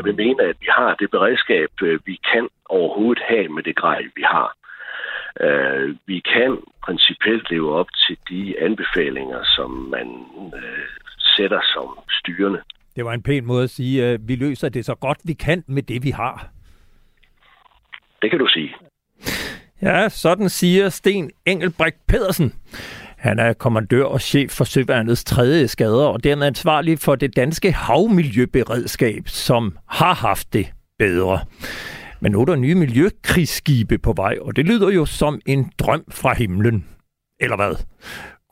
jeg vil mene, at vi har det beredskab, øh, vi kan overhovedet have med det grej, vi har. Øh, vi kan principielt leve op til de anbefalinger, som man øh, sætter som styrende. Det var en pæn måde at sige, at vi løser det så godt vi kan med det, vi har. Det kan du sige. Ja, sådan siger Sten Engelbrekt Pedersen. Han er kommandør og chef for Søværnets tredje skader, og den er ansvarlig for det danske havmiljøberedskab, som har haft det bedre. Men nu er der nye miljøkrigsskibe på vej, og det lyder jo som en drøm fra himlen. Eller hvad?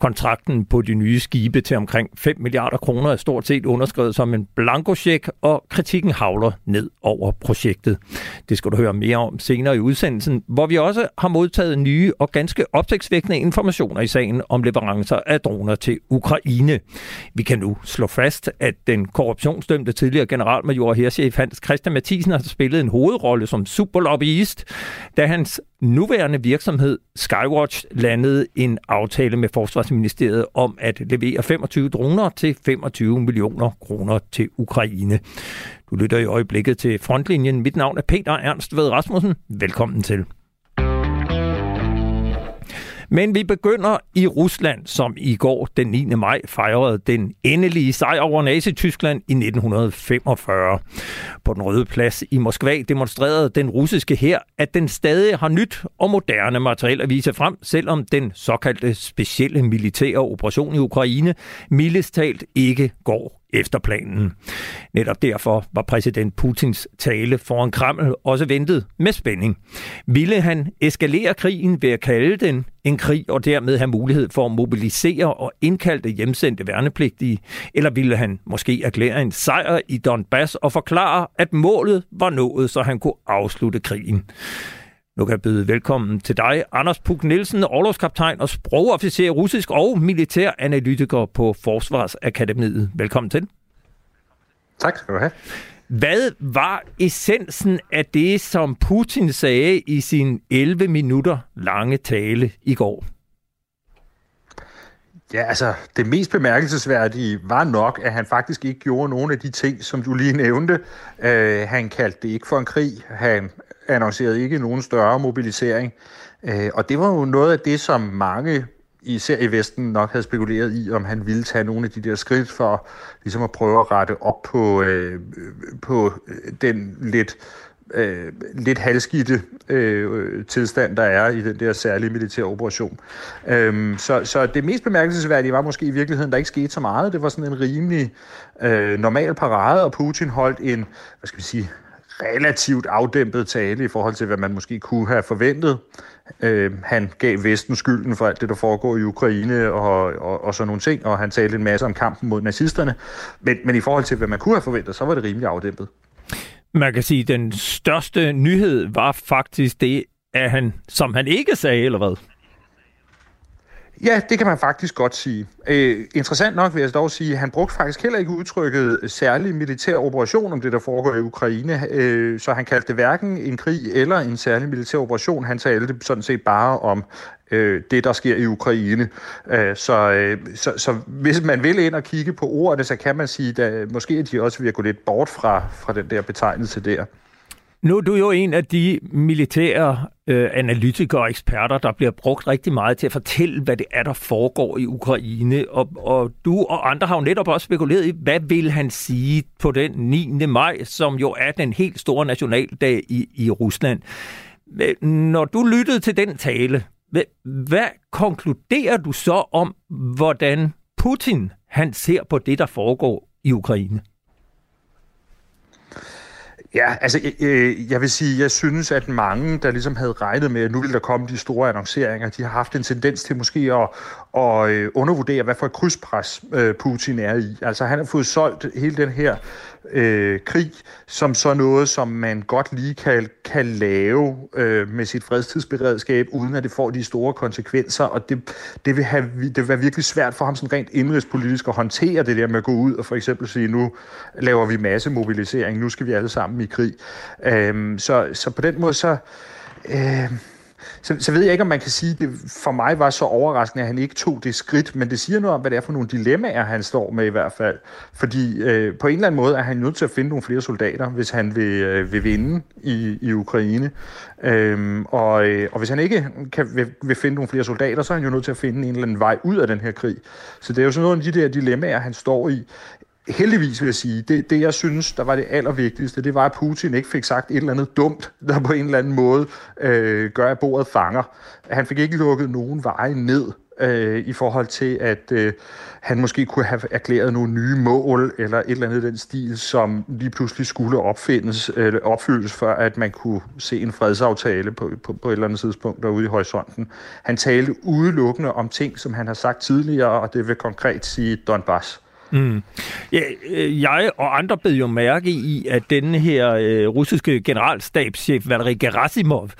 Kontrakten på de nye skibe til omkring 5 milliarder kroner er stort set underskrevet som en blankocheck, og kritikken havler ned over projektet. Det skal du høre mere om senere i udsendelsen, hvor vi også har modtaget nye og ganske opsigtsvækkende informationer i sagen om leverancer af droner til Ukraine. Vi kan nu slå fast, at den korruptionsdømte tidligere generalmajor herchef Hans Christian Mathisen har spillet en hovedrolle som superlobbyist, da hans nuværende virksomhed Skywatch landede en aftale med Forsvarsministeriet om at levere 25 droner til 25 millioner kroner til Ukraine. Du lytter i øjeblikket til Frontlinjen. Mit navn er Peter Ernst Ved Rasmussen. Velkommen til. Men vi begynder i Rusland, som i går den 9. maj fejrede den endelige sejr over Nazi-Tyskland i 1945. På den røde plads i Moskva demonstrerede den russiske her, at den stadig har nyt og moderne materiel at vise frem, selvom den såkaldte specielle militære operation i Ukraine mildest talt ikke går efter planen. Netop derfor var præsident Putins tale foran Kreml også ventet med spænding. Ville han eskalere krigen ved at kalde den en krig og dermed have mulighed for at mobilisere og indkaldte hjemsendte værnepligtige? Eller ville han måske erklære en sejr i Donbass og forklare, at målet var nået, så han kunne afslutte krigen? Nu kan jeg byde velkommen til dig, Anders Puk Nielsen, overlovskaptajn og sprogofficer russisk og militær analytiker på Forsvarsakademiet. Velkommen til. Tak skal du have. Hvad var essensen af det, som Putin sagde i sin 11 minutter lange tale i går? Ja, altså, det mest bemærkelsesværdige var nok, at han faktisk ikke gjorde nogen af de ting, som du lige nævnte. Uh, han kaldte det ikke for en krig. Han annoncerede ikke nogen større mobilisering. Uh, og det var jo noget af det, som mange især i Vesten nok havde spekuleret i, om han ville tage nogle af de der skridt for ligesom at prøve at rette op på, øh, på øh, den lidt øh, lidt halskidte øh, tilstand, der er i den der særlige militære operation. Øhm, så, så det mest bemærkelsesværdige var måske i virkeligheden, der ikke skete så meget. Det var sådan en rimelig øh, normal parade, og Putin holdt en, hvad skal vi sige, relativt afdæmpet tale i forhold til, hvad man måske kunne have forventet. Øh, han gav Vesten skylden for alt det, der foregår i Ukraine og, og, og sådan nogle ting, og han talte en masse om kampen mod nazisterne. Men, men i forhold til, hvad man kunne have forventet, så var det rimelig afdæmpet. Man kan sige, at den største nyhed var faktisk det, at han, som han ikke sagde, eller hvad? Ja, det kan man faktisk godt sige. Øh, interessant nok vil jeg dog sige, at han brugte faktisk heller ikke udtrykket særlig militær operation om det, der foregår i Ukraine. Øh, så han kaldte det hverken en krig eller en særlig militær operation. Han talte sådan set bare om øh, det, der sker i Ukraine. Øh, så, øh, så, så hvis man vil ind og kigge på ordene, så kan man sige, at måske de også vil gå lidt bort fra, fra den der betegnelse der. Nu er du jo en af de militære øh, analytikere og eksperter, der bliver brugt rigtig meget til at fortælle, hvad det er, der foregår i Ukraine. Og, og du og andre har jo netop også spekuleret i, hvad vil han sige på den 9. maj, som jo er den helt store nationaldag i, i Rusland. Når du lyttede til den tale, hvad, hvad konkluderer du så om, hvordan Putin han ser på det, der foregår i Ukraine? Ja, altså øh, jeg vil sige, jeg synes, at mange, der ligesom havde regnet med, at nu ville der komme de store annonceringer, de har haft en tendens til måske at, at øh, undervurdere, hvad for et krydspres øh, Putin er i. Altså han har fået solgt hele den her øh, krig som så noget, som man godt lige kan, kan lave øh, med sit fredstidsberedskab, uden at det får de store konsekvenser, og det, det, vil have, det vil være virkelig svært for ham sådan rent indrigspolitisk at håndtere det der med at gå ud og for eksempel sige, nu laver vi masse mobilisering, nu skal vi alle sammen i krig. Øh, så, så på den måde så... Øh, så, så ved jeg ikke, om man kan sige, at det for mig var så overraskende, at han ikke tog det skridt, men det siger noget om, hvad det er for nogle dilemmaer, han står med i hvert fald. Fordi øh, på en eller anden måde er han nødt til at finde nogle flere soldater, hvis han vil, øh, vil vinde i, i Ukraine. Øhm, og, øh, og hvis han ikke kan, vil, vil finde nogle flere soldater, så er han jo nødt til at finde en eller anden vej ud af den her krig. Så det er jo sådan noget af de der dilemmaer, han står i heldigvis vil jeg sige, det, det jeg synes, der var det allervigtigste, det var, at Putin ikke fik sagt et eller andet dumt, der på en eller anden måde øh, gør, at bordet fanger. Han fik ikke lukket nogen veje ned øh, i forhold til, at øh, han måske kunne have erklæret nogle nye mål, eller et eller andet den stil, som lige pludselig skulle opfindes, eller opfyldes, for at man kunne se en fredsaftale på, på, på et eller andet tidspunkt derude i horisonten. Han talte udelukkende om ting, som han har sagt tidligere, og det vil konkret sige Donbass. Mm. Ja, øh, jeg og andre bed jo mærke i, at denne her øh, russiske generalstabschef Valery Gerasimov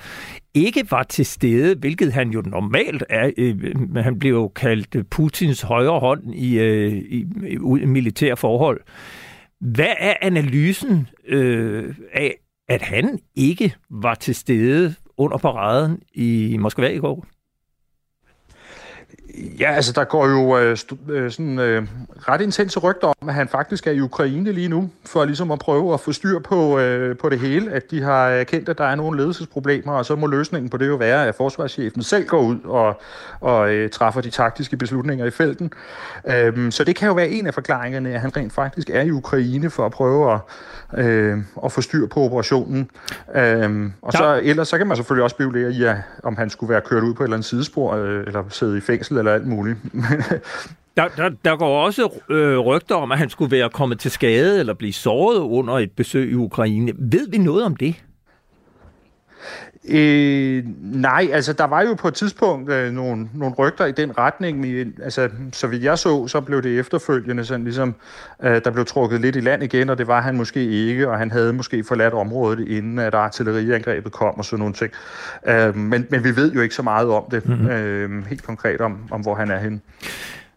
ikke var til stede, hvilket han jo normalt er. Øh, han blev jo kaldt Putins højre hånd i, øh, i, i militære forhold. Hvad er analysen øh, af, at han ikke var til stede under paraden i Moskva i går? Ja, altså der går jo øh, øh, sådan øh, ret intense rygter om, at han faktisk er i Ukraine lige nu, for ligesom at prøve at få styr på, øh, på det hele, at de har erkendt, at der er nogle ledelsesproblemer, og så må løsningen på det jo være, at forsvarschefen selv går ud og, og øh, træffer de taktiske beslutninger i felten. Øhm, så det kan jo være en af forklaringerne, at han rent faktisk er i Ukraine for at prøve at, øh, at få styr på operationen. Øhm, og så, ellers så kan man selvfølgelig også spekulere i, at, om han skulle være kørt ud på et eller andet sidespor, øh, eller sidde i fængsel eller alt muligt. der, der, der går også øh, rygter om, at han skulle være kommet til skade eller blive såret under et besøg i Ukraine. Ved vi noget om det? Øh, nej, altså der var jo på et tidspunkt øh, nogle, nogle rygter i den retning, men altså, så vidt jeg så, så blev det efterfølgende sådan ligesom, øh, der blev trukket lidt i land igen, og det var han måske ikke, og han havde måske forladt området, inden at artilleriangrebet kom og sådan nogle ting. Øh, men, men vi ved jo ikke så meget om det, mm-hmm. øh, helt konkret om, om hvor han er henne.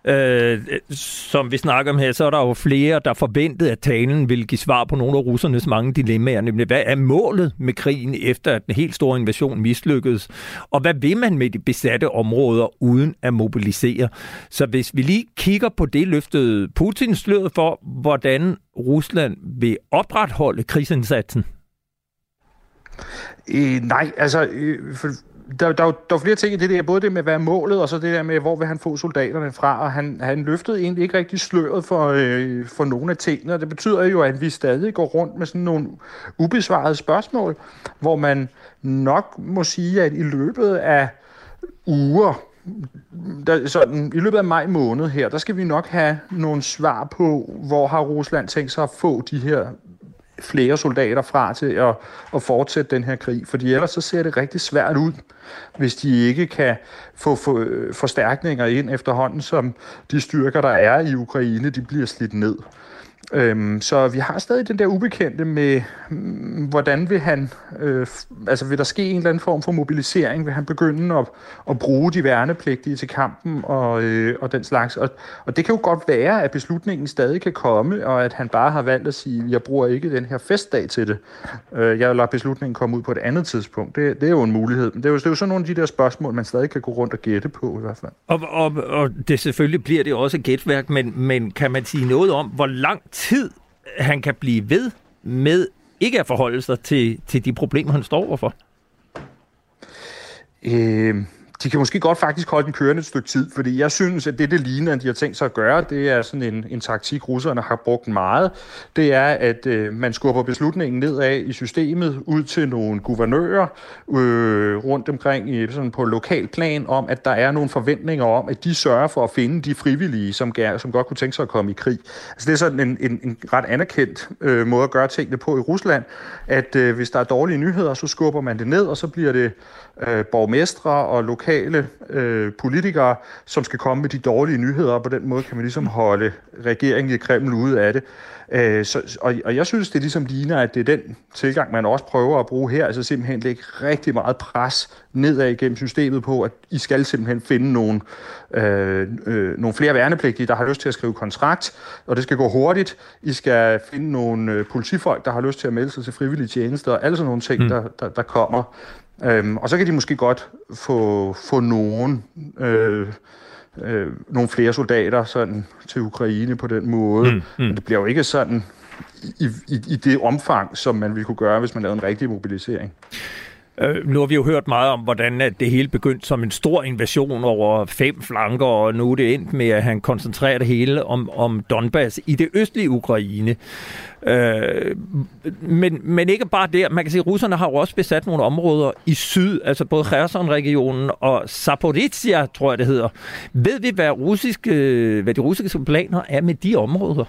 Øh, som vi snakker om her, så er der jo flere, der forventede, at talen ville give svar på nogle af russernes mange dilemmaer, nemlig hvad er målet med krigen, efter at den helt store invasion mislykkedes, og hvad vil man med de besatte områder uden at mobilisere? Så hvis vi lige kigger på det løftede Putin sløret for, hvordan Rusland vil opretholde krigsindsatsen? Øh, nej, altså, øh, for, der, der, der er flere ting i det der, både det med, hvad er målet, og så det der med, hvor vil han få soldaterne fra, og han, han løftede egentlig ikke rigtig sløret for, øh, for nogle af tingene, og det betyder jo, at vi stadig går rundt med sådan nogle ubesvarede spørgsmål, hvor man nok må sige, at i løbet af uger, der, sådan, i løbet af maj måned her, der skal vi nok have nogle svar på, hvor har Rusland tænkt sig at få de her flere soldater fra til at, at fortsætte den her krig, fordi ellers så ser det rigtig svært ud, hvis de ikke kan få for, øh, forstærkninger ind efterhånden, som de styrker, der er i Ukraine, de bliver slidt ned. Øhm, så vi har stadig den der ubekendte med, mm, hvordan vil han, øh, altså vil der ske en eller anden form for mobilisering? Vil han begynde at, at bruge de værnepligtige til kampen og, øh, og den slags? Og, og det kan jo godt være, at beslutningen stadig kan komme, og at han bare har valgt at sige, jeg bruger ikke den her festdag til det. Øh, jeg lader beslutningen komme ud på et andet tidspunkt. Det, det er jo en mulighed. Men det er jo, det er jo sådan nogle af de der spørgsmål, man stadig kan gå rundt og gætte på i hvert fald. Og, og, og det selvfølgelig bliver det også gætværk, men, men kan man sige noget om, hvor lang tid han kan blive ved med ikke at forholde sig til, til de problemer, han står overfor? Øh, de kan måske godt faktisk holde den kørende et stykke tid, fordi jeg synes, at det, det ligner, de har tænkt sig at gøre, det er sådan en, en taktik, russerne har brugt meget. Det er, at øh, man skubber beslutningen nedad i systemet ud til nogle guvernører øh, rundt omkring i, sådan på lokal plan om, at der er nogle forventninger om, at de sørger for at finde de frivillige, som, som godt kunne tænke sig at komme i krig. Altså det er sådan en, en, en ret anerkendt øh, måde at gøre tingene på i Rusland, at øh, hvis der er dårlige nyheder, så skubber man det ned, og så bliver det øh, borgmestre og lokale øh, politikere, som skal komme med de dårlige nyheder, og på den måde kan man ligesom holde regeringen i Kreml ude af det. Øh, så, og, og jeg synes, det ligesom ligner, at det er den tilgang, man også prøver at bruge her, altså simpelthen lægge rigtig meget pres nedad igennem systemet på, at I skal simpelthen finde nogle, øh, øh, nogle flere værnepligtige, der har lyst til at skrive kontrakt, og det skal gå hurtigt. I skal finde nogle øh, politifolk, der har lyst til at melde sig til frivillige tjenester, og alle sådan nogle ting, mm. der, der, der kommer. Øhm, og så kan de måske godt få, få nogen, øh, øh, nogle flere soldater sådan, til Ukraine på den måde. Mm, mm. Men det bliver jo ikke sådan i, i, i det omfang, som man ville kunne gøre, hvis man lavede en rigtig mobilisering. Øh, nu har vi jo hørt meget om, hvordan at det hele begyndte som en stor invasion over fem flanker, og nu er det endt med, at han koncentrerer det hele om, om Donbass i det østlige Ukraine. Øh, men, men ikke bare der. Man kan sige, at russerne har jo også besat nogle områder i syd, altså både Kherson-regionen og Zaporizhia, tror jeg det hedder. Ved vi, hvad, russiske, hvad de russiske planer er med de områder?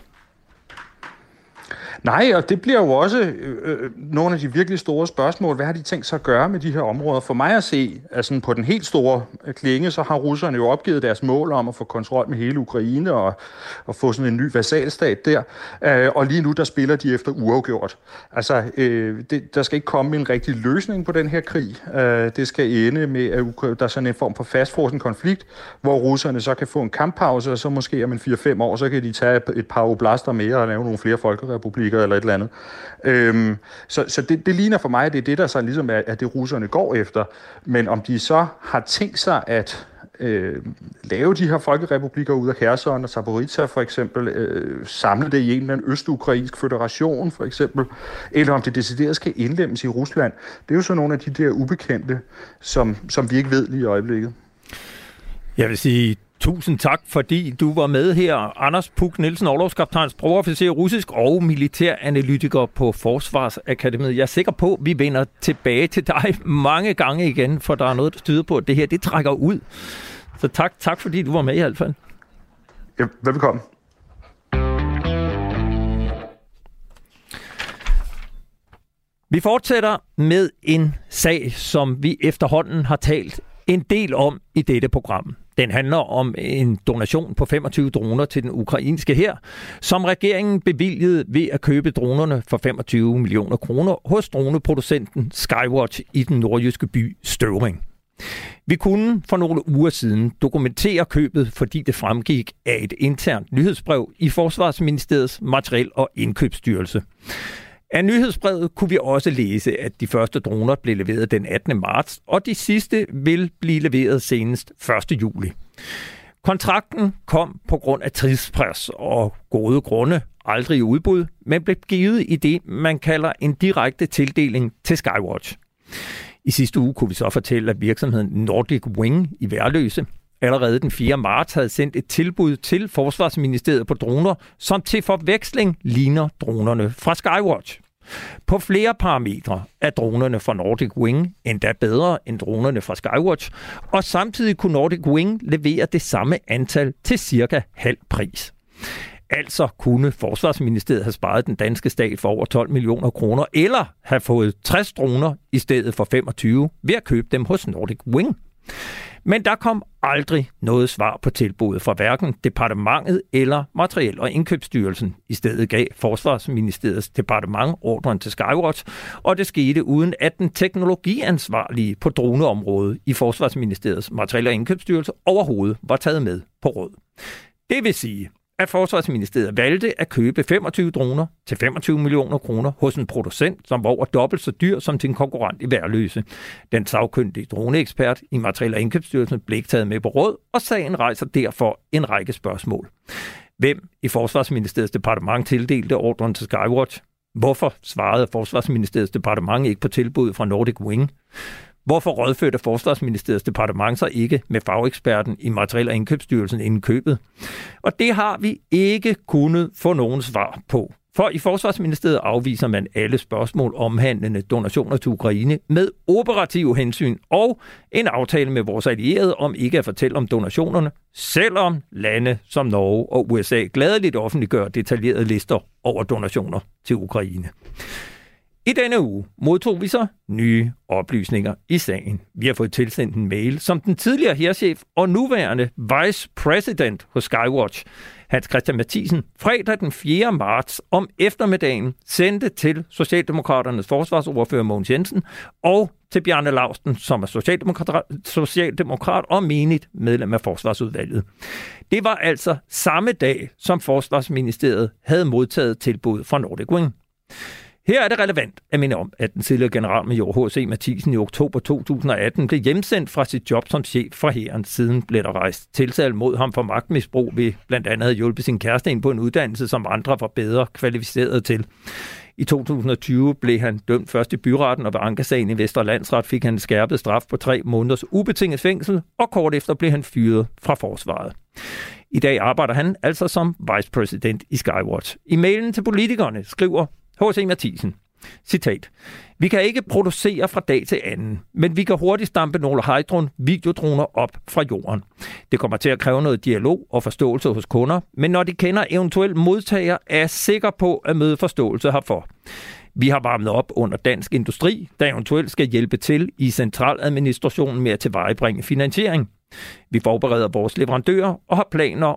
Nej, og det bliver jo også øh, øh, nogle af de virkelig store spørgsmål. Hvad har de tænkt sig at gøre med de her områder? For mig at se, altså på den helt store øh, klinge, så har russerne jo opgivet deres mål om at få kontrol med hele Ukraine og, og få sådan en ny vasalstat der. Øh, og lige nu, der spiller de efter uafgjort. Altså, øh, det, der skal ikke komme en rigtig løsning på den her krig. Øh, det skal ende med, at der er sådan en form for fastfrosen konflikt, hvor russerne så kan få en kamppause, og så måske om en 4-5 år, så kan de tage et par oblaster mere og lave nogle flere folkerepublikker politiker eller et eller andet. Øhm, så så det, det ligner for mig, at det er det, der så ligesom er, er det, russerne går efter. Men om de så har tænkt sig at øh, lave de her folkerepublikker ud af Kherson og Zaporizhia for eksempel, øh, samle det i en eller anden østukrainsk federation for eksempel, eller om det decideret skal indlemmes i Rusland, det er jo så nogle af de der ubekendte, som, som vi ikke ved lige i øjeblikket. Jeg vil sige, Tusind tak, fordi du var med her. Anders Puk Nielsen, overlovskaptajn, sprogofficer russisk og militæranalytiker på Forsvarsakademiet. Jeg er sikker på, at vi vender tilbage til dig mange gange igen, for der er noget, der tyder på, at det her det trækker ud. Så tak, tak fordi du var med i hvert fald. Ja, velkommen. Vi fortsætter med en sag, som vi efterhånden har talt en del om i dette program. Den handler om en donation på 25 droner til den ukrainske her, som regeringen bevilgede ved at købe dronerne for 25 millioner kroner hos droneproducenten Skywatch i den nordjyske by Støvring. Vi kunne for nogle uger siden dokumentere købet, fordi det fremgik af et internt nyhedsbrev i Forsvarsministeriets materiel- og indkøbsstyrelse. Af nyhedsbrevet kunne vi også læse, at de første droner blev leveret den 18. marts, og de sidste vil blive leveret senest 1. juli. Kontrakten kom på grund af tidspres og gode grunde aldrig i udbud, men blev givet i det, man kalder en direkte tildeling til Skywatch. I sidste uge kunne vi så fortælle, at virksomheden Nordic Wing i Værløse allerede den 4. marts havde sendt et tilbud til Forsvarsministeriet på droner, som til forveksling ligner dronerne fra Skywatch. På flere parametre er dronerne fra Nordic Wing endda bedre end dronerne fra Skywatch, og samtidig kunne Nordic Wing levere det samme antal til cirka halv pris. Altså kunne Forsvarsministeriet have sparet den danske stat for over 12 millioner kroner, eller have fået 60 droner i stedet for 25 ved at købe dem hos Nordic Wing. Men der kom aldrig noget svar på tilbuddet fra hverken departementet eller Materiel- og Indkøbsstyrelsen. I stedet gav Forsvarsministeriets departement ordren til Skywatch, og det skete uden at den teknologiansvarlige på droneområdet i Forsvarsministeriets Materiel- og Indkøbsstyrelse overhovedet var taget med på råd. Det vil sige, at Forsvarsministeriet valgte at købe 25 droner til 25 millioner kroner hos en producent, som var over dobbelt så dyr som sin konkurrent i Værløse. Den sagkyndige droneekspert i Materiel- og Indkøbsstyrelsen blev ikke taget med på råd, og sagen rejser derfor en række spørgsmål. Hvem i Forsvarsministeriets departement tildelte ordren til Skywatch? Hvorfor svarede Forsvarsministeriets departement ikke på tilbud fra Nordic Wing? Hvorfor rådførte Forsvarsministeriets departement sig ikke med fageksperten i Materiel- og Indkøbsstyrelsen inden købet? Og det har vi ikke kunnet få nogen svar på. For i Forsvarsministeriet afviser man alle spørgsmål omhandlende donationer til Ukraine med operative hensyn og en aftale med vores allierede om ikke at fortælle om donationerne, selvom lande som Norge og USA gladeligt offentliggør detaljerede lister over donationer til Ukraine. I denne uge modtog vi så nye oplysninger i sagen. Vi har fået tilsendt en mail, som den tidligere herrchef og nuværende vice president hos Skywatch, Hans Christian Mathisen, fredag den 4. marts om eftermiddagen sendte til Socialdemokraternes forsvarsordfører Mogens Jensen og til Bjarne Lausten, som er socialdemokrat, socialdemokrat og menigt medlem af Forsvarsudvalget. Det var altså samme dag, som Forsvarsministeriet havde modtaget tilbud fra Nordic Wing. Her er det relevant at minde om, at den tidligere generalmajor H.C. Mathisen i oktober 2018 blev hjemsendt fra sit job som chef fra hæren. Siden blev der rejst tiltale mod ham for magtmisbrug ved blandt andet at hjulpe sin kæreste ind på en uddannelse, som andre var bedre kvalificeret til. I 2020 blev han dømt først i byretten, og ved ankesagen i Vesterlandsret fik han skærpet straf på tre måneders ubetinget fængsel, og kort efter blev han fyret fra forsvaret. I dag arbejder han altså som vicepræsident i Skywatch. I mailen til politikerne skriver H.C. Mathisen, citat, vi kan ikke producere fra dag til anden, men vi kan hurtigt stampe nogle Hydron videodroner op fra jorden. Det kommer til at kræve noget dialog og forståelse hos kunder, men når de kender eventuelt modtager, er jeg sikker på at møde forståelse herfor. Vi har varmet op under dansk industri, der eventuelt skal hjælpe til i centraladministrationen med at tilvejebringe finansiering. Vi forbereder vores leverandører og har planer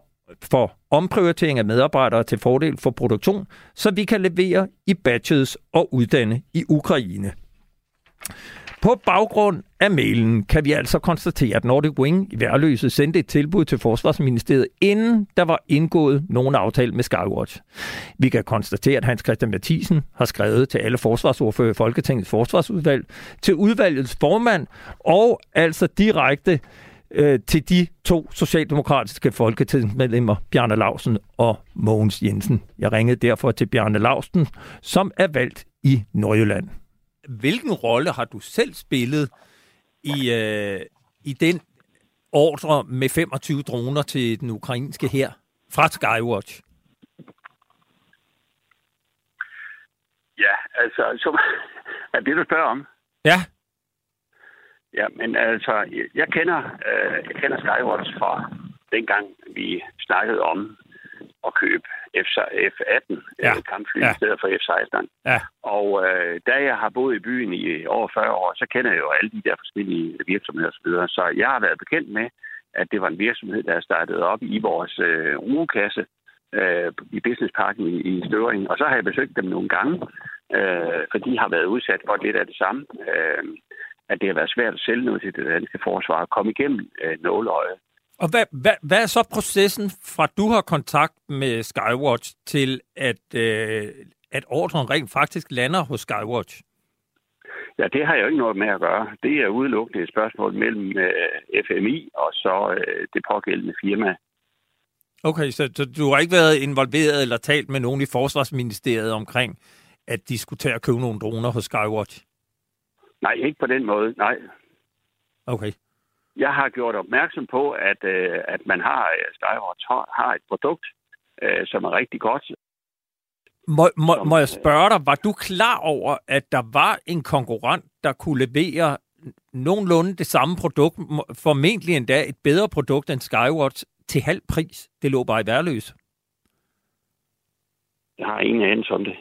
for omprioritering af medarbejdere til fordel for produktion, så vi kan levere i batches og uddanne i Ukraine. På baggrund af mailen kan vi altså konstatere, at Nordic Wing i Værløse sendte et tilbud til Forsvarsministeriet, inden der var indgået nogen aftale med Skywatch. Vi kan konstatere, at Hans Christian Mathisen har skrevet til alle forsvarsordfører i Folketingets forsvarsudvalg, til udvalgets formand og altså direkte øh, til de to socialdemokratiske folketingsmedlemmer, Bjarne Lausen og Mogens Jensen. Jeg ringede derfor til Bjarne Lausen, som er valgt i Nordjylland. Hvilken rolle har du selv spillet i, øh, i den ordre med 25 droner til den ukrainske her fra Skywatch? Ja, altså, så er det, du spørger om? Ja. Ja, men altså, jeg kender, øh, jeg kender Skywatch fra dengang, vi snakkede om at købe F-18 ja. øh, kampfly ja. i stedet for F-16. Ja. Og øh, da jeg har boet i byen i over 40 år, så kender jeg jo alle de der forskellige virksomheder osv. Så, så jeg har været bekendt med, at det var en virksomhed, der startede op i vores øh, rugekasse øh, i Businessparken i, i Støvring. Og så har jeg besøgt dem nogle gange, øh, for de har været udsat for lidt af det samme. Øh, at det har været svært at sælge noget til det danske forsvar og komme igennem øh, nåløjet. Og hvad, hvad, hvad er så processen fra du har kontakt med Skywatch til at, øh, at ordren rent faktisk lander hos Skywatch? Ja, det har jeg jo ikke noget med at gøre. Det er udelukkende et spørgsmål mellem øh, FMI og så øh, det pågældende firma. Okay, så, så du har ikke været involveret eller talt med nogen i Forsvarsministeriet omkring, at de skulle tage at købe nogle droner hos Skywatch? Nej, ikke på den måde, nej. Okay. Jeg har gjort opmærksom på, at, øh, at man har, øh, Skywatch har, har et produkt, øh, som er rigtig godt. Må, må, som, må jeg spørge dig, var du klar over, at der var en konkurrent, der kunne levere nogenlunde det samme produkt, formentlig endda et bedre produkt end Skywatch, til halv pris? Det lå bare i værløs. Jeg har ingen anelse om det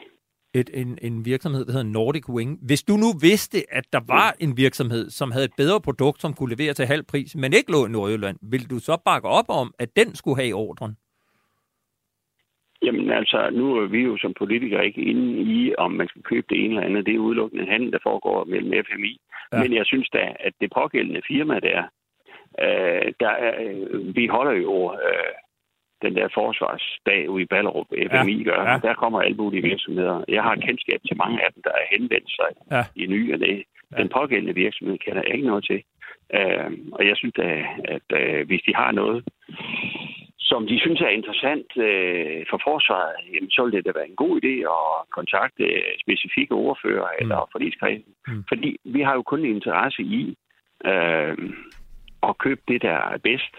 et, en, en virksomhed, der hedder Nordic Wing. Hvis du nu vidste, at der var en virksomhed, som havde et bedre produkt, som kunne levere til halv pris, men ikke lå i Nordjylland, ville du så bakke op om, at den skulle have ordren? Jamen altså, nu er vi jo som politikere ikke inde i, om man skal købe det ene eller andet. Det er udelukkende handel, der foregår mellem FMI. Ja. Men jeg synes da, at det pågældende firma der, øh, der er, øh, vi holder jo øh, den der forsvarsdag ude i Ballerup, FMI ja. gør. Ja. Der kommer alle mulige virksomheder. Jeg har kendskab til mange af dem, der er henvendt sig ja. i ny og det. Den pågældende virksomhed kender jeg ikke noget til. Uh, og jeg synes, at, at uh, hvis de har noget, som de synes er interessant uh, for forsvaret, jamen, så vil det da være en god idé at kontakte specifikke ordfører mm. eller forligskredsen. Mm. Fordi vi har jo kun interesse i uh, at købe det, der er bedst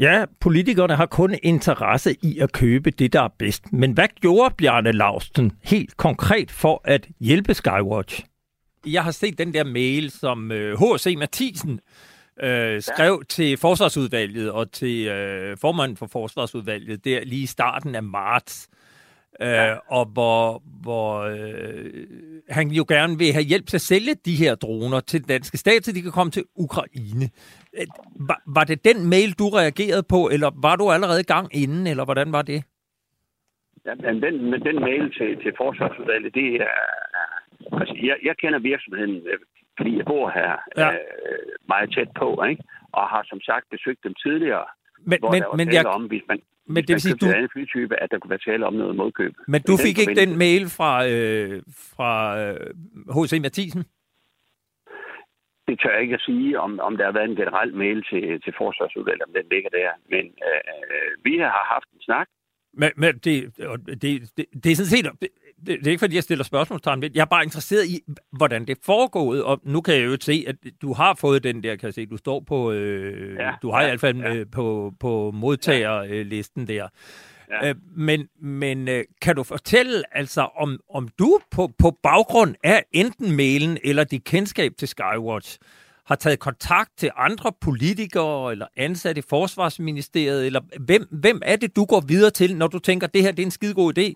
Ja, politikerne har kun interesse i at købe det, der er bedst. Men hvad gjorde Bjarne Lausten helt konkret for at hjælpe Skywatch? Jeg har set den der mail, som H.C. Øh, Mathisen øh, skrev ja. til Forsvarsudvalget og til øh, formanden for Forsvarsudvalget der lige i starten af marts. Ja. Øh, og hvor, hvor øh, han jo gerne vil have hjælp til at sælge de her droner til den danske stat, så de kan komme til Ukraine. Øh, var, var det den mail, du reagerede på, eller var du allerede i gang inden, eller hvordan var det? Ja, men den, den mail til, til forsvarsudvalget, det er... Altså, jeg, jeg kender virksomheden, øh, fordi jeg bor her ja. øh, meget tæt på, ikke? og har som sagt besøgt dem tidligere, men, hvor men, der var men jeg, om, hvis man men det vil sige, du... en anden flytype, at der kunne være tale om noget modkøb. Men du fik ikke den mail fra, øh, fra H.C. Øh, Mathisen? Det tør jeg ikke at sige, om, om der har været en generel mail til, til forsvarsudvalget, om den ligger der. Men øh, øh vi har haft en snak. Men, men det, det, det, det er sådan set... Det, det er ikke, fordi jeg stiller spørgsmålstegn. Jeg er bare interesseret i, hvordan det er foregået. Og nu kan jeg jo se, at du har fået den der, kan jeg se. Du står på... Øh, ja, du har ja, i hvert fald ja. Øh, på, på modtagerlisten der. Ja. Øh, men men øh, kan du fortælle, altså, om, om du på, på baggrund af enten mailen eller dit kendskab til Skywatch, har taget kontakt til andre politikere eller ansatte i Forsvarsministeriet, eller hvem, hvem er det, du går videre til, når du tænker, at det her det er en skide god idé?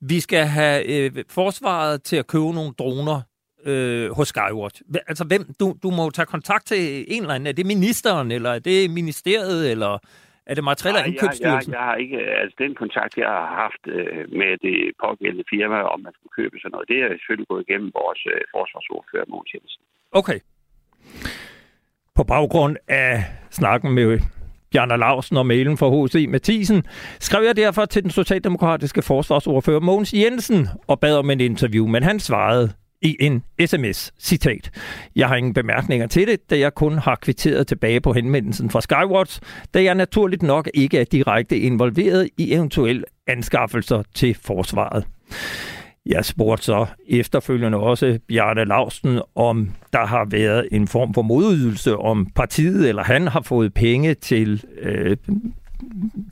Vi skal have øh, forsvaret til at købe nogle droner øh, hos Skywatch. Altså, hvem, du, du må tage kontakt til en eller anden. Er det ministeren, eller er det ministeriet, eller er det materiel- og indkøbsstyrelsen? Jeg, jeg, jeg har ikke, altså den kontakt, jeg har haft øh, med det pågældende firma, om man skulle købe sådan noget, det er selvfølgelig gået igennem vores øh, forsvarsordfører, Mogens Jensen. Okay. På baggrund af snakken med Bjarne Lausen og mailen fra H.C. Mathisen, skrev jeg derfor til den socialdemokratiske forsvarsordfører Mogens Jensen og bad om en interview, men han svarede i en sms. Citat. Jeg har ingen bemærkninger til det, da jeg kun har kvitteret tilbage på henvendelsen fra Skywatch, da jeg naturligt nok ikke er direkte involveret i eventuelle anskaffelser til forsvaret. Jeg spurgte så efterfølgende også Bjarne Lausten, om der har været en form for modydelse, om partiet eller han har fået penge til øh,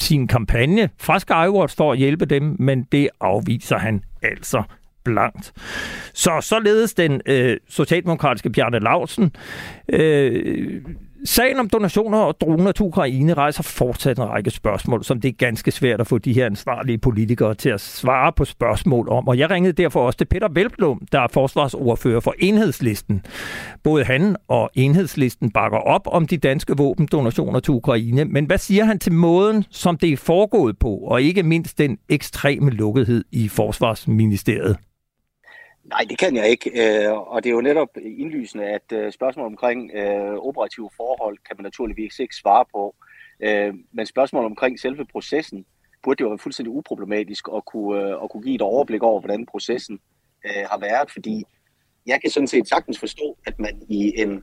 sin kampagne fra Skywatch for at hjælpe dem, men det afviser han altså blankt. Så således den øh, socialdemokratiske Bjarne Lausen øh, Sagen om donationer og droner til Ukraine rejser fortsat en række spørgsmål, som det er ganske svært at få de her ansvarlige politikere til at svare på spørgsmål om. Og jeg ringede derfor også til Peter Velblom, der er forsvarsordfører for Enhedslisten. Både han og Enhedslisten bakker op om de danske våbendonationer til Ukraine. Men hvad siger han til måden, som det er foregået på, og ikke mindst den ekstreme lukkethed i Forsvarsministeriet? Nej, det kan jeg ikke. Øh, og det er jo netop indlysende, at øh, spørgsmål omkring øh, operative forhold kan man naturligvis ikke svare på. Øh, men spørgsmål omkring selve processen burde jo være fuldstændig uproblematisk at kunne, øh, at kunne give et overblik over, hvordan processen øh, har været. Fordi jeg kan sådan set sagtens forstå, at man i en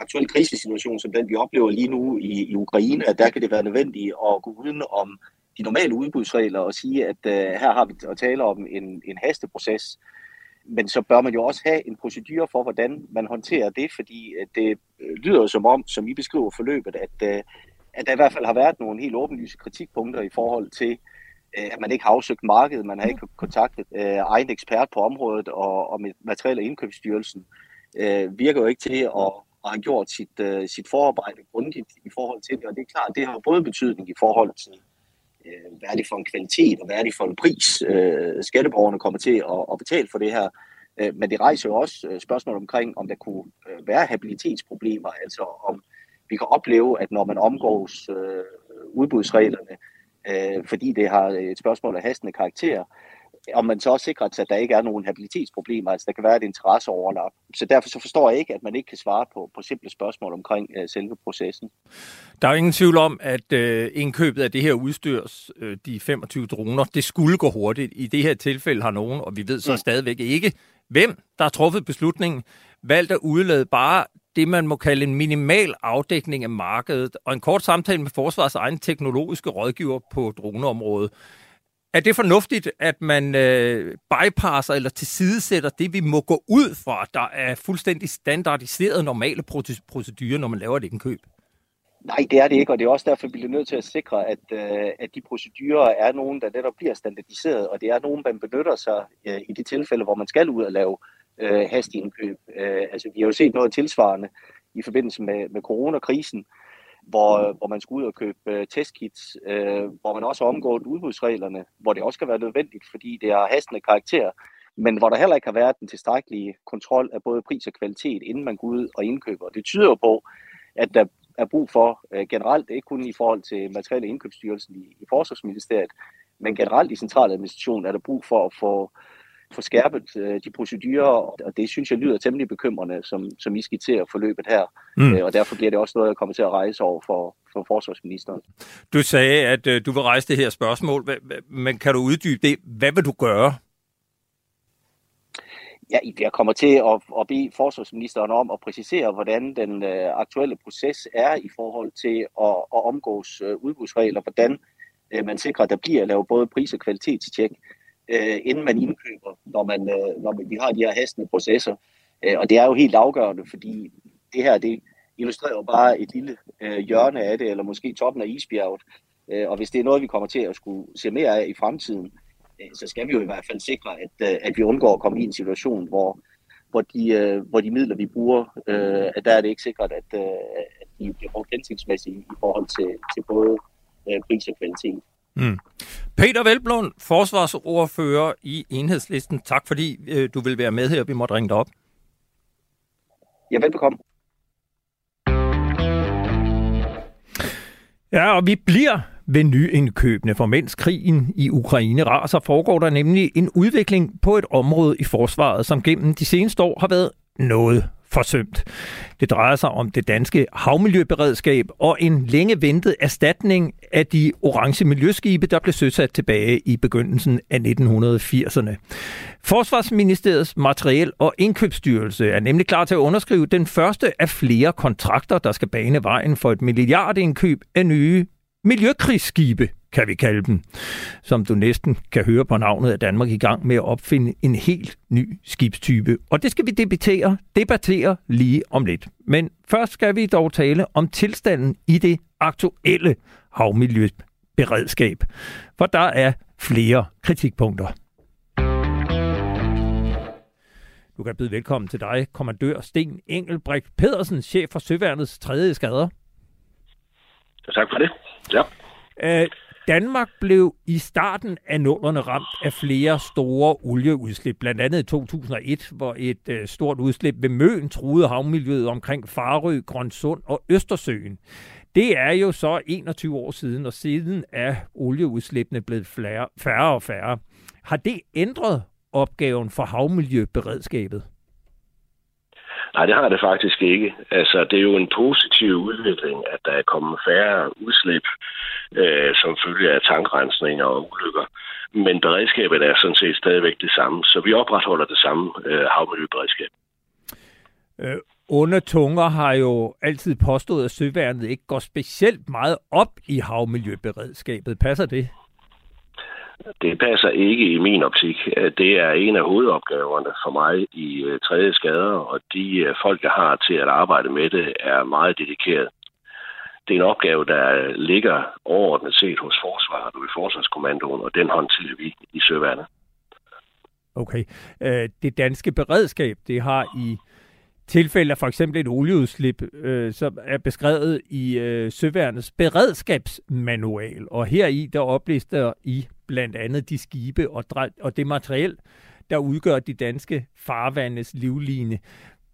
aktuel krisesituation, som den vi oplever lige nu i, i Ukraine, at der kan det være nødvendigt at gå uden om de normale udbudsregler og sige, at uh, her har vi at tale om en, en hasteproces, men så bør man jo også have en procedure for, hvordan man håndterer det, fordi øh, det øh, lyder som om, som I beskriver forløbet, at, øh, at der i hvert fald har været nogle helt åbenlyse kritikpunkter i forhold til, at man ikke har afsøgt markedet, man har ikke kontaktet egen ekspert på området, og, og Materiel- og Indkøbsstyrelsen virker jo ikke til at, at have gjort sit, sit forarbejde grundigt i forhold til det, og det er klart, det har både betydning i forhold til øh, hvad er det for en kvalitet, og hvad er det for en pris, øh, skatteborgerne kommer til at, at betale for det her. Øh, men det rejser jo også øh, spørgsmål omkring, om der kunne øh, være habilitetsproblemer, altså om vi kan opleve, at når man omgås øh, udbudsreglerne, øh, fordi det har et spørgsmål af hastende karakter, om man så også sikrer sig, at der ikke er nogen habilitetsproblemer, altså der kan være et interesseoverlap. Så derfor så forstår jeg ikke, at man ikke kan svare på, på simple spørgsmål omkring uh, selve processen. Der er ingen tvivl om, at uh, indkøbet af det her udstyrs, uh, de 25 droner, det skulle gå hurtigt. I det her tilfælde har nogen, og vi ved så mm. stadigvæk ikke, hvem der har truffet beslutningen, valgt at udlade bare det, man må kalde en minimal afdækning af markedet, og en kort samtale med forsvarets egen teknologiske rådgiver på droneområdet. Er det fornuftigt, at man øh, bypasser eller tilsidesætter det, vi må gå ud fra, der er fuldstændig standardiseret normale procedurer, når man laver et indkøb? Nej, det er det ikke, og det er også derfor, vi bliver nødt til at sikre, at, øh, at de procedurer er nogen, der netop bliver standardiseret, og det er nogen, man benytter sig øh, i de tilfælde, hvor man skal ud og lave øh, hastigindkøb. Øh, altså, vi har jo set noget tilsvarende i forbindelse med, med coronakrisen, hvor, hvor man skulle ud og købe øh, testkits, øh, hvor man også har omgået udbudsreglerne, hvor det også kan være nødvendigt, fordi det har hastende karakter, men hvor der heller ikke har været den tilstrækkelige kontrol af både pris og kvalitet, inden man går ud og indkøber. Det tyder jo på, at der er brug for øh, generelt, ikke kun i forhold til materielle indkøbsstyrelsen i, i Forsvarsministeriet, men generelt i centraladministrationen er der brug for at få få skærpet øh, de procedurer, og det synes jeg lyder temmelig bekymrende, som, som I skitserer forløbet her. Mm. Øh, og derfor bliver det også noget, jeg kommer til at rejse over for, for for forsvarsministeren. Du sagde, at øh, du vil rejse det her spørgsmål, men kan du uddybe det? Hvad vil du gøre? Ja, jeg kommer til at, at bede forsvarsministeren om at præcisere, hvordan den øh, aktuelle proces er i forhold til at, at omgås øh, udbudsregler, hvordan øh, man sikrer, at der bliver lavet både pris- og kvalitetstjek, øh, inden man indkøber, når, man, øh, når man, vi har de her hastende processer. Øh, og det er jo helt afgørende, fordi det her det illustrerer jo bare et lille øh, hjørne af det, eller måske toppen af isbjerget. Øh, og hvis det er noget, vi kommer til at skulle se mere af i fremtiden, øh, så skal vi jo i hvert fald sikre, at, øh, at vi undgår at komme i en situation, hvor, hvor, de, øh, hvor de midler, vi bruger, øh, at der er det ikke sikkert, at, øh, at de bliver brugt hensigtsmæssigt i forhold til, til både øh, pris og kvalitet. Mm. Peter Velblom, forsvarsordfører i Enhedslisten. Tak fordi øh, du vil være med her. Vi måtte ringe dig op. Ja, velbekomme. Ja, og vi bliver ved nyindkøbene, for mens krigen i Ukraine raser, foregår der nemlig en udvikling på et område i forsvaret, som gennem de seneste år har været noget forsømt. Det drejer sig om det danske havmiljøberedskab og en længe ventet erstatning af de orange miljøskibe, der blev søsat tilbage i begyndelsen af 1980'erne. Forsvarsministeriets materiel- og indkøbsstyrelse er nemlig klar til at underskrive den første af flere kontrakter, der skal bane vejen for et milliardindkøb af nye miljøkrigsskibe kan vi kalde dem. Som du næsten kan høre på navnet, er Danmark i gang med at opfinde en helt ny skibstype. Og det skal vi debattere, debattere lige om lidt. Men først skal vi dog tale om tilstanden i det aktuelle havmiljøberedskab. For der er flere kritikpunkter. Du kan byde velkommen til dig, kommandør Sten Engelbrekt Pedersen, chef for Søværnets 3. skader. Tak for det. Ja. Øh, Danmark blev i starten af nullerne ramt af flere store olieudslip, blandt andet i 2001, hvor et øh, stort udslip ved Møn truede havmiljøet omkring Farø, Grønsund og Østersøen. Det er jo så 21 år siden, og siden er olieudslippene blevet færre og færre. Har det ændret opgaven for havmiljøberedskabet? Nej, det har det faktisk ikke. Altså, det er jo en positiv udvikling, at der er kommet færre udslip øh, som følge af tankrensninger og ulykker. Men beredskabet er sådan set stadigvæk det samme, så vi opretholder det samme øh, havmiljøberedskab. Øh, onde tunger har jo altid påstået, at søværnet ikke går specielt meget op i havmiljøberedskabet. Passer det? Det passer ikke i min optik. Øh, det er en af hovedopgaverne for mig i øh, tredje skader, og de øh, folk, jeg har til at arbejde med det, er meget dedikeret. Det er en opgave, der ligger overordnet set hos Forsvaret og i Forsvarskommandoen, og den håndterer vi i Søværnet. Okay. Det danske beredskab, det har i tilfælde af for eksempel et olieudslip, øh, som er beskrevet i øh, Søværnets beredskabsmanual. Og her i der oplister I blandt andet de skibe og, og det materiel, der udgør de danske farvandes livline.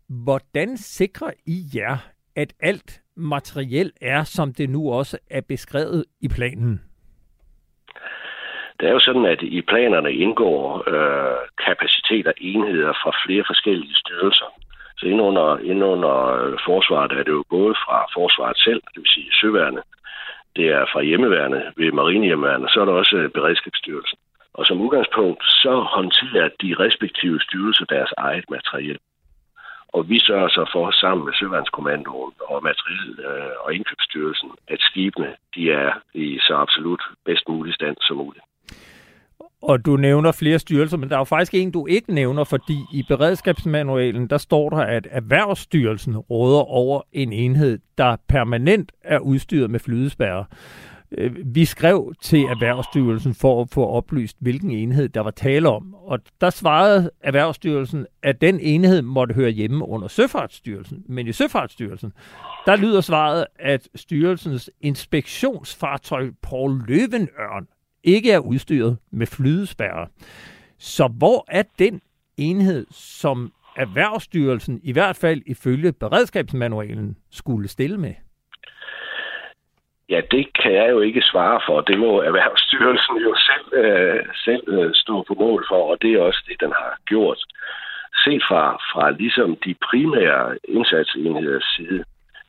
Hvordan sikrer I jer, at alt materiel er, som det nu også er beskrevet i planen? Det er jo sådan, at i planerne indgår øh, kapacitet og enheder fra flere forskellige styrelser. Så indenunder, indenunder øh, forsvaret er det jo både fra forsvaret selv, det vil sige søværende, det er fra hjemmeværende ved marinehjemmeværende, så er der også øh, Beredskabsstyrelsen. Og som udgangspunkt, så håndterer de respektive styrelser deres eget materiel. Og vi sørger så for, sammen med Søværnskommandoen og Materiel- øh, og Indkøbsstyrelsen, at skibene de er i så absolut bedst mulig stand som muligt. Og du nævner flere styrelser, men der er jo faktisk en, du ikke nævner, fordi i beredskabsmanualen, der står der, at Erhvervsstyrelsen råder over en enhed, der permanent er udstyret med flydespærre. Øh, vi skrev til Erhvervsstyrelsen for at få oplyst, hvilken enhed der var tale om. Og der svarede Erhvervsstyrelsen, at den enhed måtte høre hjemme under Søfartsstyrelsen. Men i Søfartsstyrelsen, der lyder svaret, at styrelsens inspektionsfartøj Paul Løvenørn ikke er udstyret med flydespærrer. Så hvor er den enhed, som Erhvervsstyrelsen, i hvert fald ifølge beredskabsmanualen, skulle stille med? Ja, det kan jeg jo ikke svare for. Det må Erhvervsstyrelsen jo selv, øh, selv øh, stå på mål for, og det er også det, den har gjort. Set fra, fra ligesom de primære indsatsenheders side,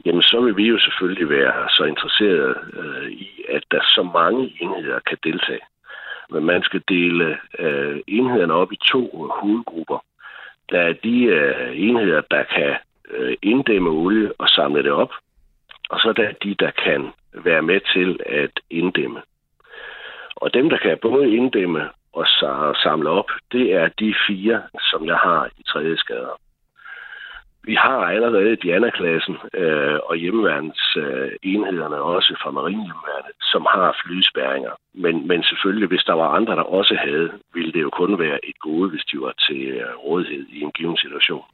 jamen så vil vi jo selvfølgelig være så interesserede øh, i, at der så mange enheder kan deltage. Men man skal dele øh, enhederne op i to hovedgrupper. Der er de øh, enheder, der kan øh, inddæmme olie og samle det op, og så er der de, der kan være med til at inddæmme. Og dem, der kan både inddæmme og samle op, det er de fire, som jeg har i tredje skader. Vi har allerede Diana-klassen øh, og hjemmeværnsenhederne øh, enhederne også fra marinehjemmeværnet, som har flyspæringer. Men, men selvfølgelig, hvis der var andre, der også havde, ville det jo kun være et gode, hvis de var til øh, rådighed i en given situation.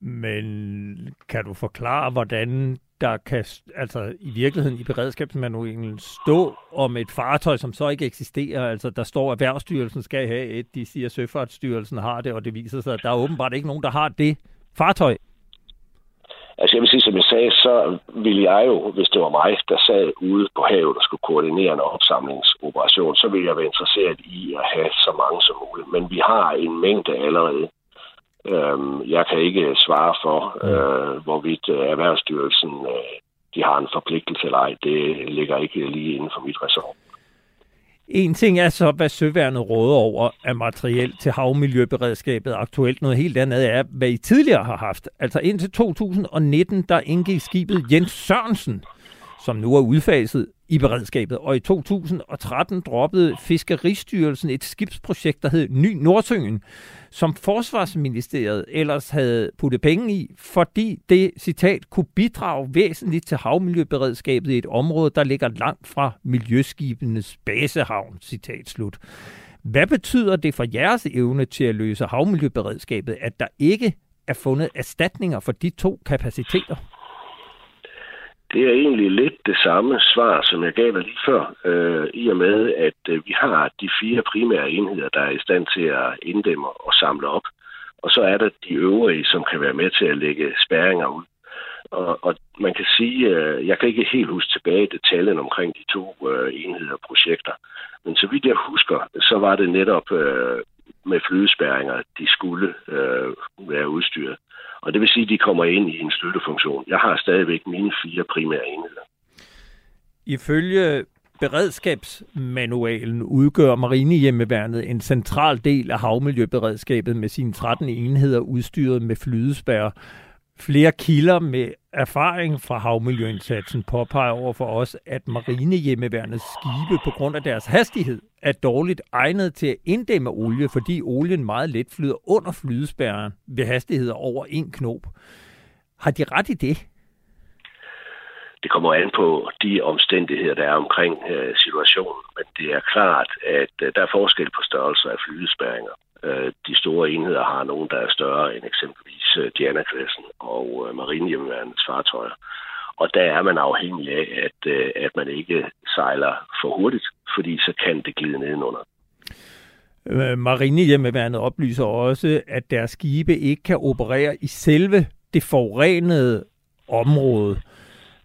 Men kan du forklare, hvordan der kan altså i virkeligheden i beredskabsmanualen stå om et fartøj, som så ikke eksisterer. Altså der står, at Erhvervsstyrelsen skal have et, de siger, at Søfartsstyrelsen har det, og det viser sig, at der er åbenbart ikke nogen, der har det fartøj. Altså jeg vil sige, som jeg sagde, så ville jeg jo, hvis det var mig, der sad ude på havet og skulle koordinere en opsamlingsoperation, så ville jeg være interesseret i at have så mange som muligt. Men vi har en mængde allerede. Øhm, jeg kan ikke svare for, øh, hvorvidt øh, Erhvervsstyrelsen øh, de har en forpligtelse eller ej. Det ligger ikke lige inden for mit ressort. En ting er så, hvad Søværnet råder over af materiel til havmiljøberedskabet aktuelt. Noget helt andet er, hvad I tidligere har haft. Altså indtil 2019, der indgik skibet Jens Sørensen, som nu er udfaset i beredskabet. Og i 2013 droppede Fiskeristyrelsen et skibsprojekt, der hed Ny Nordsøen, som Forsvarsministeriet ellers havde puttet penge i, fordi det, citat, kunne bidrage væsentligt til havmiljøberedskabet i et område, der ligger langt fra miljøskibenes basehavn, citat slut. Hvad betyder det for jeres evne til at løse havmiljøberedskabet, at der ikke er fundet erstatninger for de to kapaciteter? Det er egentlig lidt det samme svar, som jeg gav dig lige før, øh, i og med, at øh, vi har de fire primære enheder, der er i stand til at inddæmme og samle op. Og så er der de øvrige, som kan være med til at lægge spærringer ud. Og, og man kan sige, øh, jeg kan ikke helt huske tilbage detaljen omkring de to øh, enheder og projekter, men så vidt jeg husker, så var det netop øh, med flydespæringer, de skulle øh, være udstyret. Og det vil sige, at de kommer ind i en støttefunktion. Jeg har stadigvæk mine fire primære enheder. Ifølge beredskabsmanualen udgør marinehjemmeværnet en central del af havmiljøberedskabet med sine 13 enheder udstyret med flydespærre. Flere kilder med erfaring fra havmiljøindsatsen påpeger over for os, at marinehjemmeværnets skibe på grund af deres hastighed er dårligt egnet til at inddæmme olie, fordi olien meget let flyder under flydespærren ved hastigheder over en knop. Har de ret i det? Det kommer an på de omstændigheder, der er omkring øh, situationen, men det er klart, at øh, der er forskel på størrelser af flydespærringer. Øh, de store enheder har nogen, der er større end eksempelvis øh, Diana-klassen og øh, marinehjemmeværendets fartøjer. Og der er man afhængig af, at, øh, at man ikke sejler for hurtigt, fordi så kan det glide nedenunder. Øh, Marinehjemmeværnet oplyser også, at deres skibe ikke kan operere i selve det forurenede område.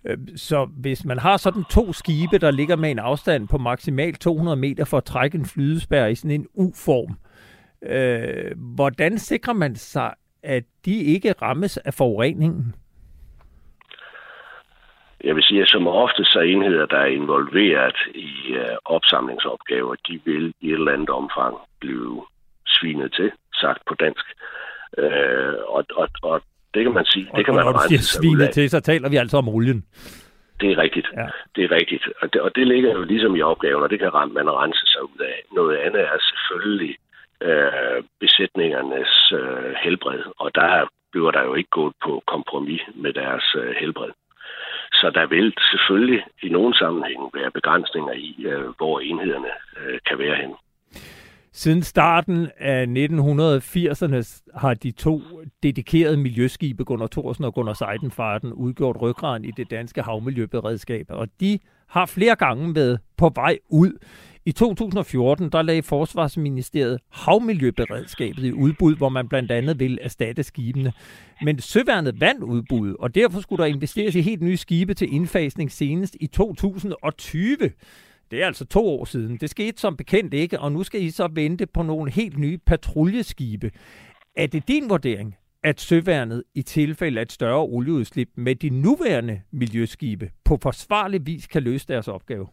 Øh, så hvis man har sådan to skibe, der ligger med en afstand på maksimalt 200 meter for at trække en flydespær i sådan en U-form, øh, hvordan sikrer man sig, at de ikke rammes af forureningen? Jeg vil sige, at som ofte så enheder, der er involveret i øh, opsamlingsopgaver, de vil i et eller andet omfang blive svinet til, sagt på dansk. Øh, og, og, og det kan man sige, og, det kan man og når du svinet til, så taler vi altså om olien. Det er rigtigt. Ja. Det er rigtigt. Og det, og det ligger jo ligesom i opgaven, og det kan man rense sig ud af. Noget andet er selvfølgelig øh, besætningernes øh, helbred, og der bliver der jo ikke gået på kompromis med deres øh, helbred. Så der vil selvfølgelig i nogle sammenhæng være begrænsninger i, øh, hvor enhederne øh, kan være hen. Siden starten af 1980'erne har de to dedikerede miljøskibe, Gunnar Thorsen og Gunnar Seidenfarten, udgjort ryggraden i det danske havmiljøberedskab. Og de har flere gange været på vej ud i 2014 der lagde Forsvarsministeriet havmiljøberedskabet i udbud, hvor man blandt andet ville erstatte skibene. Men søværnet vandt udbud, og derfor skulle der investeres i helt nye skibe til indfasning senest i 2020. Det er altså to år siden. Det skete som bekendt ikke, og nu skal I så vente på nogle helt nye patruljeskibe. Er det din vurdering, at søværnet i tilfælde af et større olieudslip med de nuværende miljøskibe på forsvarlig vis kan løse deres opgave?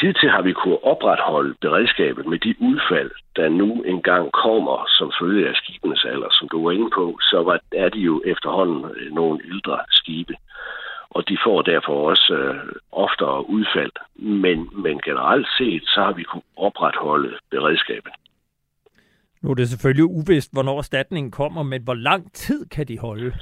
Hidtil har vi kunnet opretholde beredskabet med de udfald, der nu engang kommer som følge af skibenes alder. Som du var inde på, så var, er de jo efterhånden øh, nogle ældre skibe. Og de får derfor også øh, oftere udfald. Men, men generelt set, så har vi kunnet opretholde beredskabet. Nu er det selvfølgelig uvist, hvornår erstatningen kommer, men hvor lang tid kan de holde?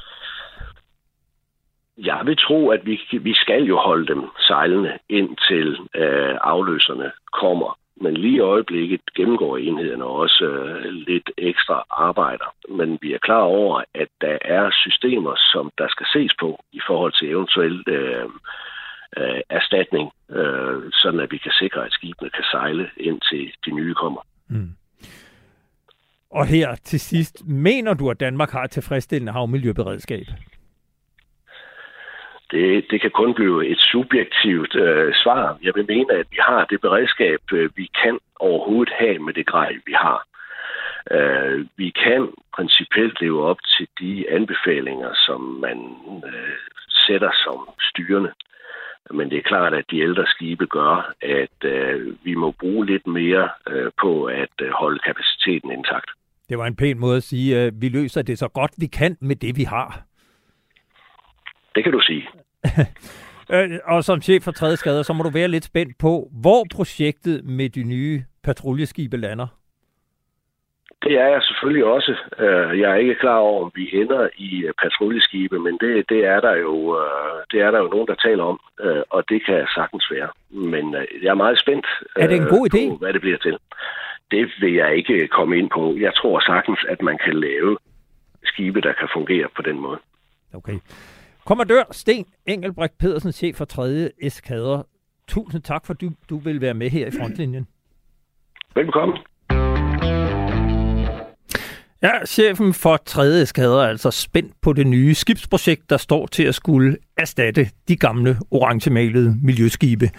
Jeg vil tro, at vi, vi skal jo holde dem sejlende, indtil øh, afløserne kommer. Men lige i øjeblikket gennemgår enhederne også øh, lidt ekstra arbejder. Men vi er klar over, at der er systemer, som der skal ses på i forhold til eventuelt øh, øh, erstatning, øh, sådan at vi kan sikre, at skibene kan sejle indtil de nye kommer. Mm. Og her til sidst, mener du, at Danmark har et tilfredsstillende havmiljøberedskab? Det, det kan kun blive et subjektivt øh, svar. Jeg vil mene, at vi har det beredskab, øh, vi kan overhovedet have med det grej, vi har. Øh, vi kan principielt leve op til de anbefalinger, som man øh, sætter som styrende. Men det er klart, at de ældre skibe gør, at øh, vi må bruge lidt mere øh, på at øh, holde kapaciteten intakt. Det var en pæn måde at sige, at vi løser det så godt vi kan med det, vi har. Det kan du sige. Øh, og som chef for tredje skader, så må du være lidt spændt på, hvor projektet med de nye patruljeskibe lander. Det er jeg selvfølgelig også. Øh, jeg er ikke klar over, om vi ender i øh, patruljeskibe, men det, det, er der jo, det er der jo nogen, der taler om, og det kan sagtens være. Men jeg er meget spændt er det en god idé? på, hvad det bliver til. Det vil jeg ikke komme ind på. Jeg tror sagtens, at man kan lave skibe, der kan fungere på den måde. Okay. Kommandør Sten Engelbrecht Pedersen, chef for 3. eskader. Tusind tak, for du, du vil være med her i frontlinjen. Velkommen. Ja, chefen for 3. eskader er altså spændt på det nye skibsprojekt, der står til at skulle erstatte de gamle orangemalede miljøskibe.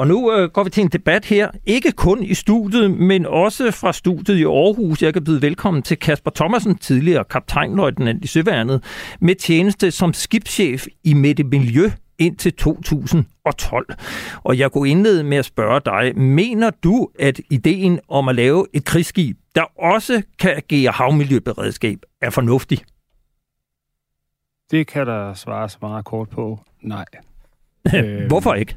Og nu øh, går vi til en debat her, ikke kun i studiet, men også fra studiet i Aarhus. Jeg kan byde velkommen til Kasper Thomasen, tidligere kaptajnløjtnant i Søværnet, med tjeneste som skibschef i Mette Miljø indtil 2012. Og jeg går indlede med at spørge dig, mener du, at ideen om at lave et krigsskib, der også kan agere havmiljøberedskab, er fornuftig? Det kan der svares meget kort på. Nej. Hvorfor ikke?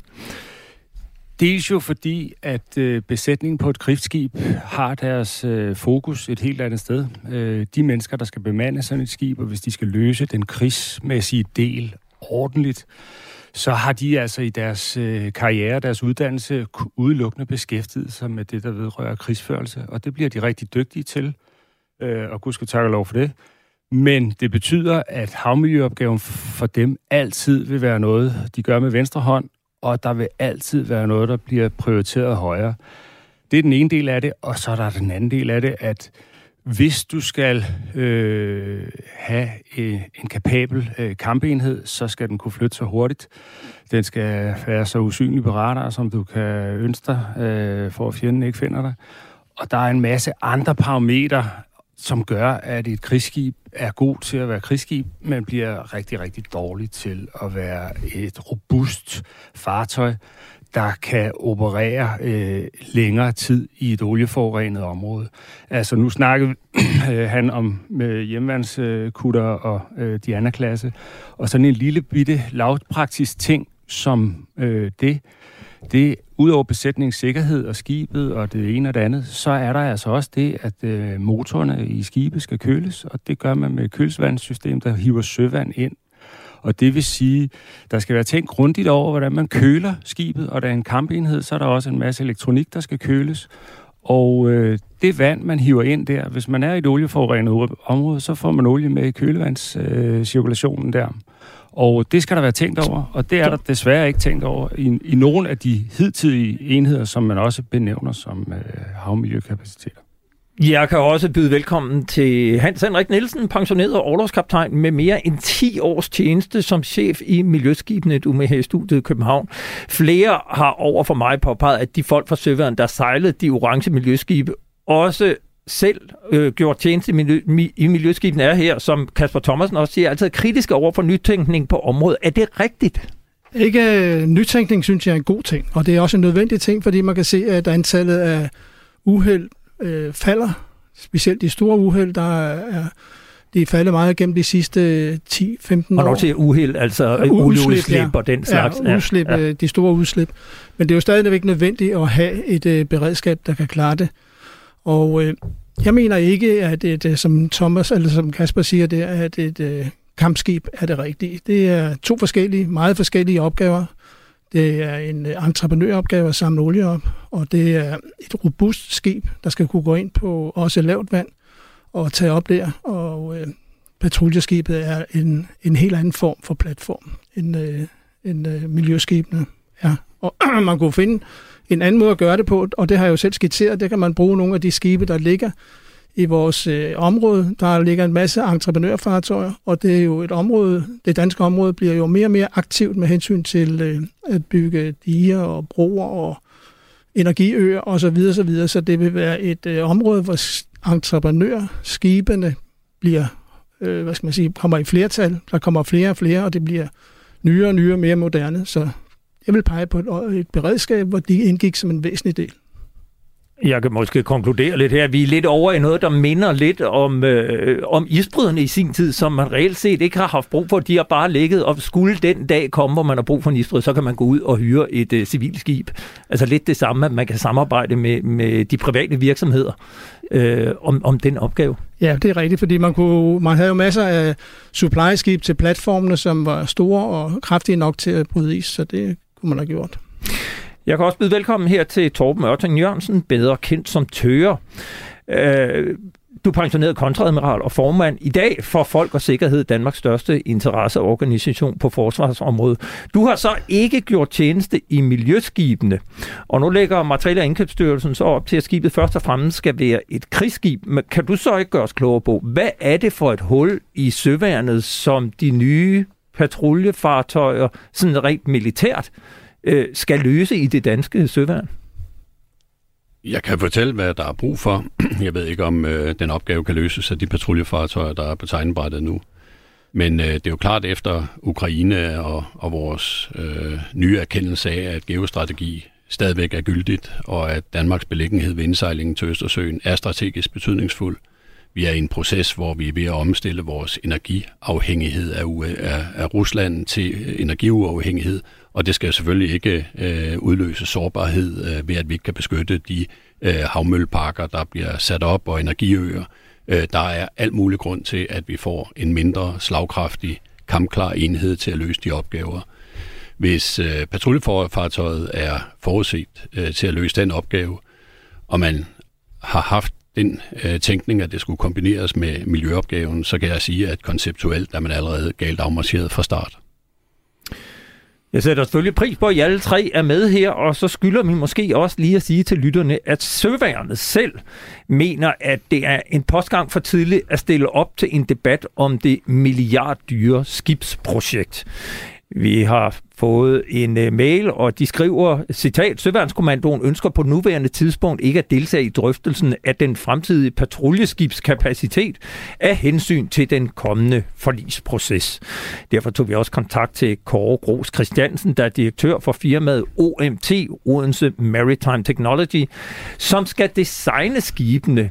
Dels jo fordi, at øh, besætningen på et krigsskib har deres øh, fokus et helt andet sted. Øh, de mennesker, der skal bemande sådan et skib, og hvis de skal løse den krigsmæssige del ordentligt, så har de altså i deres øh, karriere, deres uddannelse, udelukkende beskæftiget sig med det, der vedrører krigsførelse. Og det bliver de rigtig dygtige til, øh, og gud skal takke lov for det. Men det betyder, at havmiljøopgaven for dem altid vil være noget, de gør med venstre hånd, og der vil altid være noget, der bliver prioriteret højere. Det er den ene del af det, og så er der den anden del af det, at hvis du skal øh, have en, en kapabel øh, kampenhed, så skal den kunne flytte sig hurtigt. Den skal være så usynlig på radar, som du kan ønske dig, øh, for at fjenden ikke finder dig. Og der er en masse andre parametre, som gør, at et krigsskib er god til at være krigsskib, men bliver rigtig, rigtig dårlig til at være et robust fartøj, der kan operere øh, længere tid i et olieforurenet område. Altså nu snakkede øh, han om øh, hjemvandskutter og øh, Diana-klasse, og sådan en lille bitte lavpraktisk ting som øh, det, det udover besætningens sikkerhed og skibet og det ene og det andet, så er der altså også det, at øh, motorerne i skibet skal køles, og det gør man med et kølesvandssystem, der hiver søvand ind. Og det vil sige, der skal være tænkt grundigt over, hvordan man køler skibet, og der er en kampenhed, så er der også en masse elektronik, der skal køles. Og øh, det vand, man hiver ind der, hvis man er i et olieforurenet område, så får man olie med i kølevandscirkulationen øh, der. Og det skal der være tænkt over, og det er der desværre ikke tænkt over i, i nogen af de hidtidige enheder, som man også benævner som øh, havmiljøkapaciteter. Jeg kan også byde velkommen til Hans Henrik Nielsen, pensioneret overlovskaptajn med mere end 10 års tjeneste som chef i Miljøskibene, du med her i studiet i København. Flere har over for mig påpeget, at de folk fra søværen, der sejlede de orange miljøskibe, også selv øh, gjort tjeneste i, miljø, i miljøskibene er her, som Kasper Thomasen også siger, altid kritiske over for nytænkning på området. Er det rigtigt? Ikke øh, nytænkning, synes jeg er en god ting, og det er også en nødvendig ting, fordi man kan se, at antallet af uheld øh, falder, specielt de store uheld, der er de er faldet meget gennem de sidste 10-15 år. Og når til uheld, altså ja, olieudslip ja. og den slags. Ja, udslip, ja. Øh, de store udslip. Men det er jo stadigvæk nødvendigt at have et øh, beredskab, der kan klare det. Og øh, jeg mener ikke, at det, øh, som Thomas, eller som Kasper siger, det er, at et øh, kampskib er det rigtige. Det er to forskellige, meget forskellige opgaver. Det er en øh, entreprenøropgave at samle olie op, og det er et robust skib, der skal kunne gå ind på også lavt vand og tage op der. Og øh, patruljeskibet er en, en helt anden form for platform, end, øh, end øh, miljøskibene er. Og man kunne finde en anden måde at gøre det på, og det har jeg jo selv skitseret. Det kan man bruge nogle af de skibe, der ligger i vores øh, område. Der ligger en masse entreprenørfartøjer, og det er jo et område, det danske område bliver jo mere og mere aktivt med hensyn til øh, at bygge diger og broer og energiøer osv. Så, videre, så, videre. så det vil være et øh, område, hvor entreprenørskibene bliver, øh, hvad skal man sige, kommer i flertal. Der kommer flere og flere, og det bliver nyere og nyere, mere moderne. Så jeg vil pege på et, et beredskab, hvor de indgik som en væsentlig del. Jeg kan måske konkludere lidt her. Vi er lidt over i noget, der minder lidt om, øh, om isbryderne i sin tid, som man reelt set ikke har haft brug for. De har bare ligget, og skulle den dag komme, hvor man har brug for en isbryd, så kan man gå ud og hyre et øh, civilt skib. Altså lidt det samme, at man kan samarbejde med, med de private virksomheder øh, om, om den opgave. Ja, det er rigtigt, fordi man, kunne, man havde jo masser af supply-skib til platformene, som var store og kraftige nok til at bryde is, så det kunne man have gjort. Jeg kan også byde velkommen her til Torben Ørting Jørgensen, bedre kendt som Tøger. Øh, du er pensioneret kontradmiral og formand i dag for Folk og Sikkerhed, Danmarks største interesseorganisation på forsvarsområdet. Du har så ikke gjort tjeneste i miljøskibene, og nu lægger Materiel- og Indkøbsstyrelsen så op til, at skibet først og fremmest skal være et krigsskib. Men kan du så ikke gøre os klogere på, hvad er det for et hul i søværnet, som de nye patruljefartøjer, sådan rent militært, øh, skal løse i det danske søværn? Jeg kan fortælle, hvad der er brug for. Jeg ved ikke, om øh, den opgave kan løses af de patruljefartøjer, der er på tegnebrættet nu. Men øh, det er jo klart efter Ukraine og, og vores øh, nye erkendelse af, at geostrategi stadigvæk er gyldigt, og at Danmarks beliggenhed ved indsejlingen til Østersøen er strategisk betydningsfuld. Vi er i en proces, hvor vi er ved at omstille vores energiafhængighed af, af, af Rusland til energiuafhængighed, og det skal selvfølgelig ikke øh, udløse sårbarhed øh, ved, at vi ikke kan beskytte de øh, havmølleparker, der bliver sat op, og energiøer. Øh, der er alt mulig grund til, at vi får en mindre slagkraftig, kampklar enhed til at løse de opgaver. Hvis øh, patruljefartøjet er forudset øh, til at løse den opgave, og man har haft den øh, tænkning, at det skulle kombineres med miljøopgaven, så kan jeg sige, at konceptuelt er man allerede galt afmarcheret fra start. Jeg sætter selvfølgelig pris på, at I alle tre er med her, og så skylder vi måske også lige at sige til lytterne, at Søværnet selv mener, at det er en postgang for tidligt at stille op til en debat om det milliarddyre skibsprojekt. Vi har fået en øh, mail, og de skriver, citat, Søværnskommandoen ønsker på nuværende tidspunkt ikke at deltage i drøftelsen af den fremtidige patruljeskibskapacitet af hensyn til den kommende forlisproces. Derfor tog vi også kontakt til Kåre Gros Christiansen, der er direktør for firmaet OMT, Odense Maritime Technology, som skal designe skibene.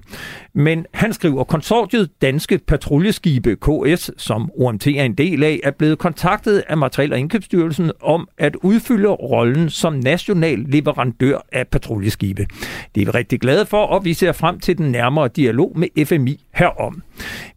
Men han skriver, konsortiet Danske Patruljeskibe KS, som OMT er en del af, er blevet kontaktet af Materiel- og Indkøbsstyrelsen om at udfylde rollen som national leverandør af patruljeskibe. Det er vi rigtig glade for, og vi ser frem til den nærmere dialog med FMI herom.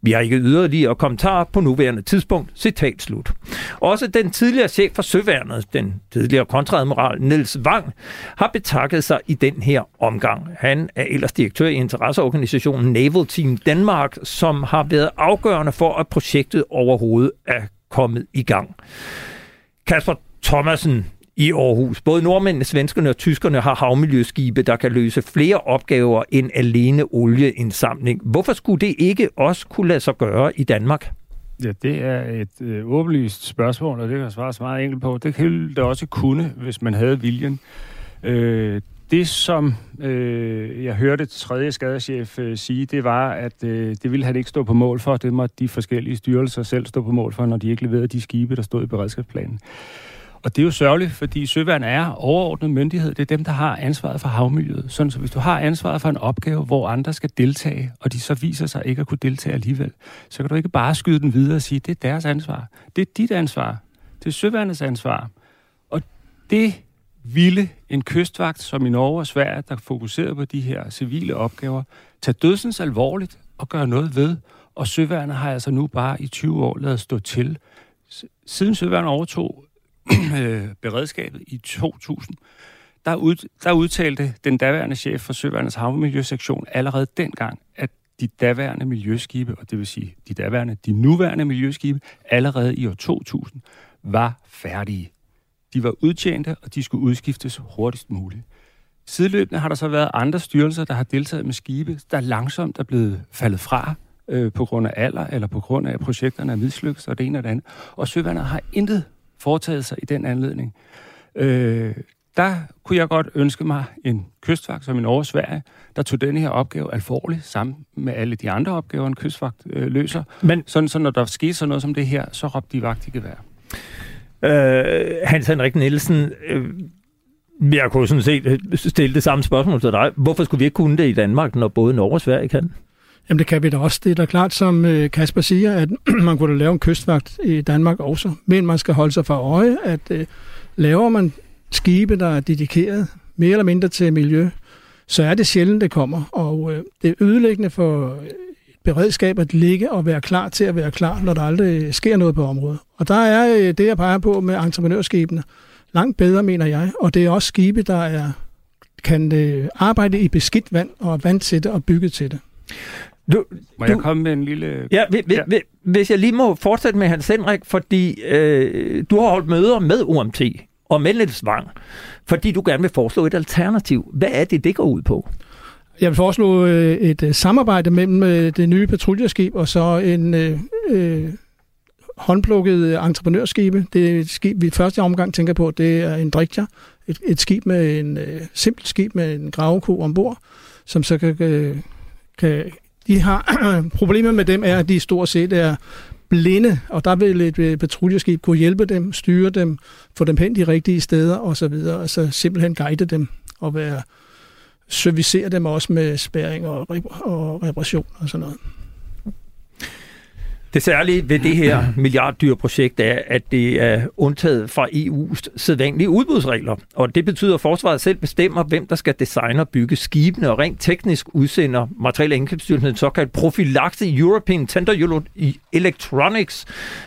Vi har ikke yderligere kommentarer på nuværende tidspunkt. Citat slut. Også den tidligere chef for Søværnet, den tidligere kontradmiral Niels Wang, har betakket sig i den her omgang. Han er ellers direktør i interesseorganisationen Naval Team Danmark, som har været afgørende for, at projektet overhovedet er kommet i gang. Kasper Thomasen i Aarhus. Både nordmændene, svenskerne og tyskerne har havmiljøskibe, der kan løse flere opgaver end alene olieindsamling. Hvorfor skulle det ikke også kunne lade sig gøre i Danmark? Ja, det er et øh, åbenlyst spørgsmål, og det kan svares meget enkelt på. Det kan det også kunne, hvis man havde viljen. Øh, det, som øh, jeg hørte tredje skadeschef øh, sige, det var, at øh, det ville han ikke stå på mål for. Det måtte de forskellige styrelser selv stå på mål for, når de ikke leverede de skibe, der stod i beredskabsplanen. Og det er jo sørgeligt, fordi søværn er overordnet myndighed. Det er dem, der har ansvaret for havmiljøet. Sådan så hvis du har ansvaret for en opgave, hvor andre skal deltage, og de så viser sig ikke at kunne deltage alligevel, så kan du ikke bare skyde den videre og sige, det er deres ansvar. Det er dit ansvar. Det er søværnets ansvar. Og det ville en kystvagt som i Norge og Sverige, der fokuserede på de her civile opgaver, tage dødsens alvorligt og gøre noget ved. Og søværnet har altså nu bare i 20 år lavet stå til. Siden søværnet overtog Øh, beredskabet i 2000, der, ud, der udtalte den daværende chef for Søværnets havmiljøsektion allerede dengang, at de daværende miljøskibe, og det vil sige de daværende, de nuværende miljøskibe, allerede i år 2000, var færdige. De var udtjente, og de skulle udskiftes hurtigst muligt. Sideløbende har der så været andre styrelser, der har deltaget med skibe, der langsomt er blevet faldet fra øh, på grund af alder, eller på grund af, at projekterne er mislykket, og det ene og det andet. Og Søværnet har intet foretaget sig i den anledning. Øh, der kunne jeg godt ønske mig en kystvagt som i Norge og Sverige, der tog denne her opgave alvorligt sammen med alle de andre opgaver, en kystvagt øh, løser. Men sådan, så når der sker sådan noget som det her, så råbte de vagt i gevær. Øh, Hans Henrik Nielsen, øh, jeg kunne sådan set øh, stille det samme spørgsmål til dig. Hvorfor skulle vi ikke kunne det i Danmark, når både Norge og Sverige kan? Jamen det kan vi da også. Det er da klart, som øh, Kasper siger, at man kunne da lave en kystvagt i Danmark også. Men man skal holde sig for øje, at øh, laver man skibe, der er dedikeret mere eller mindre til miljø, så er det sjældent, det kommer. Og øh, det er ødelæggende for øh, beredskab at ligge og være klar til at være klar, når der aldrig sker noget på området. Og der er øh, det, jeg peger på med entreprenørskibene, langt bedre, mener jeg. Og det er også skibe, der er, kan arbejde i beskidt vand og er vant til det og bygget til det. Du, må du, jeg komme med en lille... Ja, hvis, ja. hvis jeg lige må fortsætte med Hans Henrik, fordi øh, du har holdt møder med UMT og med Niels Vang, fordi du gerne vil foreslå et alternativ. Hvad er det, det går ud på? Jeg vil foreslå øh, et øh, samarbejde mellem øh, det nye patruljeskib og så en øh, øh, håndplukket entreprenørskibe. Det er et skib, vi første omgang tænker på, det er en drikja. Et, et skib med en øh, simpelt skib med en graveko ombord, som så kan, øh, kan de har problemet med dem er, at de stort set er blinde, og der vil et øh, patruljeskib kunne hjælpe dem, styre dem, få dem hen de rigtige steder osv., altså simpelthen guide dem og være servicere dem også med spæring og, og reparation og sådan noget. Det særlige ved det her milliarddyrprojekt er, at det er undtaget fra EU's sædvanlige udbudsregler. Og det betyder, at forsvaret selv bestemmer, hvem der skal designe og bygge skibene, og rent teknisk udsender materiale indkøbsstyrelsen en såkaldt profilakse European Tender Electronics,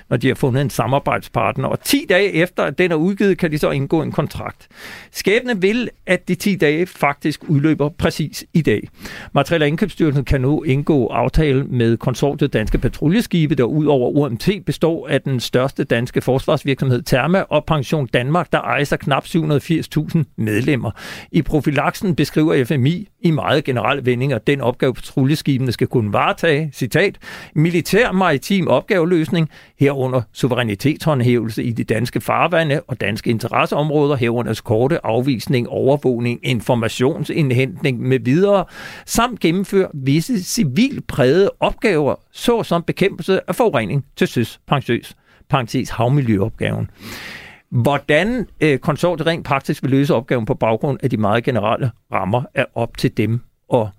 når de har fundet en samarbejdspartner. Og 10 dage efter, at den er udgivet, kan de så indgå en kontrakt. Skæbne vil, at de 10 dage faktisk udløber præcis i dag. Materiale indkøbsstyrelsen kan nu indgå aftale med konsortiet Danske Patruljeskibe, der ud over UMT består af den største danske forsvarsvirksomhed Therma og Pension Danmark, der ejer knap 780.000 medlemmer. I profilaksen beskriver FMI i meget generelle vendinger den opgave, patruljeskibene skal kunne varetage, citat, militær maritim opgaveløsning, herunder suverænitetshåndhævelse i de danske farvande og danske interesseområder, herunder korte afvisning, overvågning, informationsindhentning med videre, samt gennemføre visse civilprægede opgaver, såsom bekæmpelse af forurening til søs, parentes, parentes havmiljøopgaven. Hvordan øh, konsortiet rent praktisk vil løse opgaven på baggrund af de meget generelle rammer, er op til dem. Og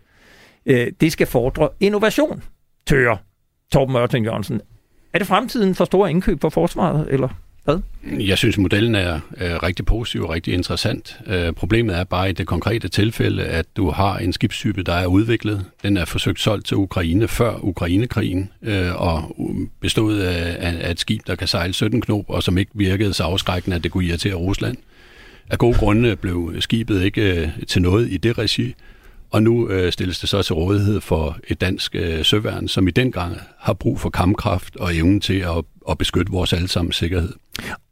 øh, det skal fordre innovation, tør Torben Mørting Jørgensen. Er det fremtiden for store indkøb for forsvaret, eller hvad? Jeg synes, modellen er, øh, rigtig positiv og rigtig interessant. Øh, problemet er bare i det konkrete tilfælde, at du har en skibstype, der er udviklet. Den er forsøgt solgt til Ukraine før Ukrainekrigen, øh, og bestod af, af et skib, der kan sejle 17 knop, og som ikke virkede så afskrækkende, at det kunne irritere Rusland. Af gode grunde blev skibet ikke øh, til noget i det regi, og nu øh, stilles det så til rådighed for et dansk øh, søværn, som i den gang har brug for kampkraft og evnen til at, at beskytte vores allesammens sikkerhed.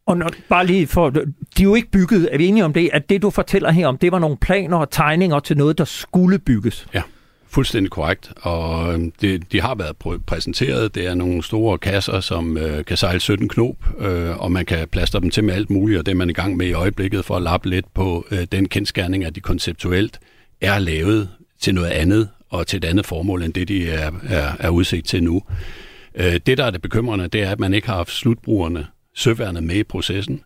Og når, bare lige for, de er jo ikke bygget, er vi enige om det, at det du fortæller her om, det var nogle planer og tegninger til noget, der skulle bygges? Ja, fuldstændig korrekt, og øhm, det, de har været præsenteret. Det er nogle store kasser, som øh, kan sejle 17 knop, øh, og man kan plaster dem til med alt muligt, og det er man i gang med i øjeblikket for at lappe lidt på øh, den kendskærning, at de konceptuelt er lavet til noget andet, og til et andet formål, end det de er, er, er udsigt til nu. Øh, det, der er det bekymrende, det er, at man ikke har haft slutbrugerne, søværnet med i processen.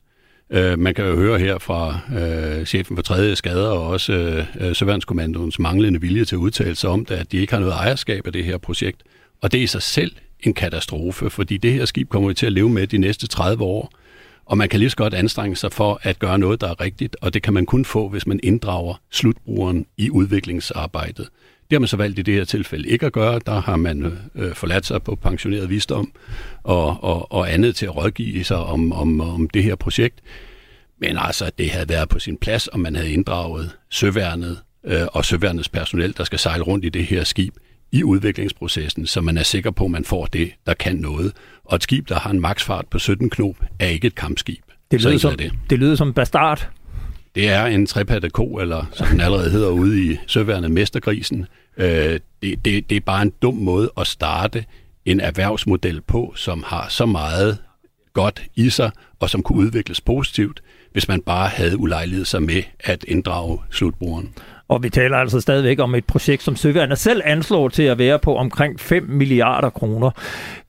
Øh, man kan jo høre her fra øh, chefen for tredje skader og også øh, øh, Søværnskommandoens manglende vilje til at udtale sig om det, at de ikke har noget ejerskab af det her projekt. Og det er i sig selv en katastrofe, fordi det her skib kommer vi til at leve med de næste 30 år. Og man kan lige så godt anstrenge sig for at gøre noget, der er rigtigt, og det kan man kun få, hvis man inddrager slutbrugeren i udviklingsarbejdet. Det har man så valgt i det her tilfælde ikke at gøre. Der har man øh, forladt sig på pensioneret visdom og, og, og andet til at rådgive sig om, om, om det her projekt. Men altså, det havde været på sin plads, om man havde inddraget søværnet øh, og søværnets personel, der skal sejle rundt i det her skib i udviklingsprocessen, så man er sikker på, at man får det, der kan noget. Og et skib, der har en maksfart på 17 knop, er ikke et kampskib. Det lyder, som, det. det lyder som bastard. Det er en trepatte ko, eller som den allerede hedder ude i søværnet, Mestergrisen. Øh, det, det, det er bare en dum måde at starte en erhvervsmodel på, som har så meget godt i sig, og som kunne udvikles positivt, hvis man bare havde ulejlighed sig med at inddrage slutbrugeren. Og vi taler altså stadigvæk om et projekt, som Søværnet selv anslår til at være på omkring 5 milliarder kroner.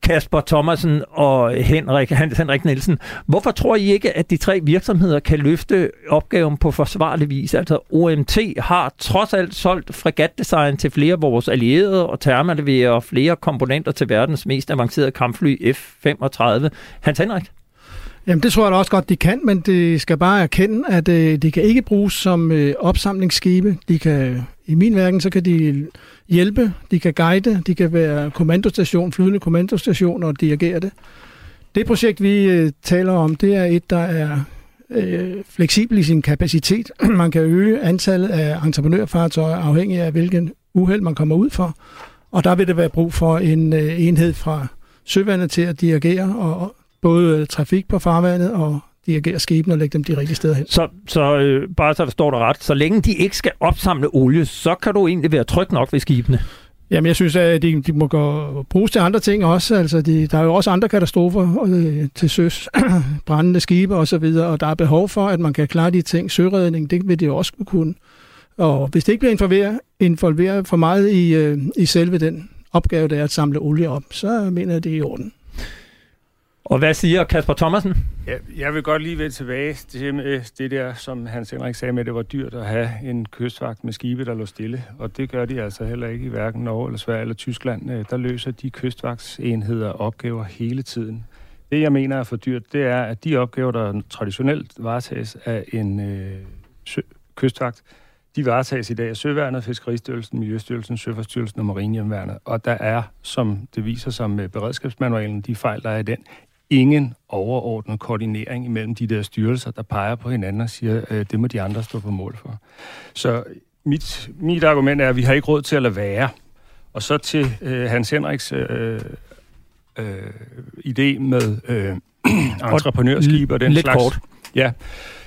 Kasper Thomasen og Henrik, Hans Henrik Nielsen, hvorfor tror I ikke, at de tre virksomheder kan løfte opgaven på forsvarlig vis? Altså OMT har trods alt solgt fregatdesign til flere af vores allierede, og Therma leverer flere komponenter til verdens mest avancerede kampfly F-35. Hans Henrik? Jamen det tror jeg da også godt, de kan, men de skal bare erkende, at øh, de kan ikke bruges som øh, opsamlingsskibe. De kan, I min verden, så kan de hjælpe, de kan guide, de kan være kommandostation, flydende kommandostation og dirigere det. Det projekt, vi øh, taler om, det er et, der er øh, fleksibel i sin kapacitet. man kan øge antallet af entreprenørfartøjer afhængig af, hvilken uheld man kommer ud for. Og der vil det være brug for en øh, enhed fra søvandet til at dirigere og både trafik på farvandet og dirigere skibene og lægge dem de rigtige steder hen. Så, så øh, bare så der står der ret, så længe de ikke skal opsamle olie, så kan du egentlig være tryg nok ved skibene? Jamen, jeg synes, at de, de må gå, bruges til andre ting også. Altså, de, der er jo også andre katastrofer øh, til søs, brændende skibe og, så videre, og der er behov for, at man kan klare de ting. Søredning, det vil de også kunne. Og hvis det ikke bliver involveret, involveret for meget i, øh, i selve den opgave, der er at samle olie op, så mener jeg, det er i orden. Og hvad siger Kasper Thomasen? Ja, jeg vil godt lige vende tilbage til med det der, som Hans Henrik sagde med, at det var dyrt at have en kystvagt med skibe, der lå stille. Og det gør de altså heller ikke i hverken Norge eller Sverige eller Tyskland. Øh, der løser de kystvagtsenheder opgaver hele tiden. Det, jeg mener er for dyrt, det er, at de opgaver, der traditionelt varetages af en øh, sø- kystvagt, de varetages i dag af Søværnet, Fiskeristyrelsen, Miljøstyrelsen, Søfartsstyrelsen og Marinehjemværnet. Og der er, som det viser sig med beredskabsmanualen, de fejl, der er i den, ingen overordnet koordinering imellem de der styrelser, der peger på hinanden og siger, øh, det må de andre stå på mål for. Så mit, mit argument er, at vi har ikke råd til at lade være. Og så til øh, Hans Henriks øh, øh, idé med øh, entreprenørskib og den Lidt slags. kort. Ja,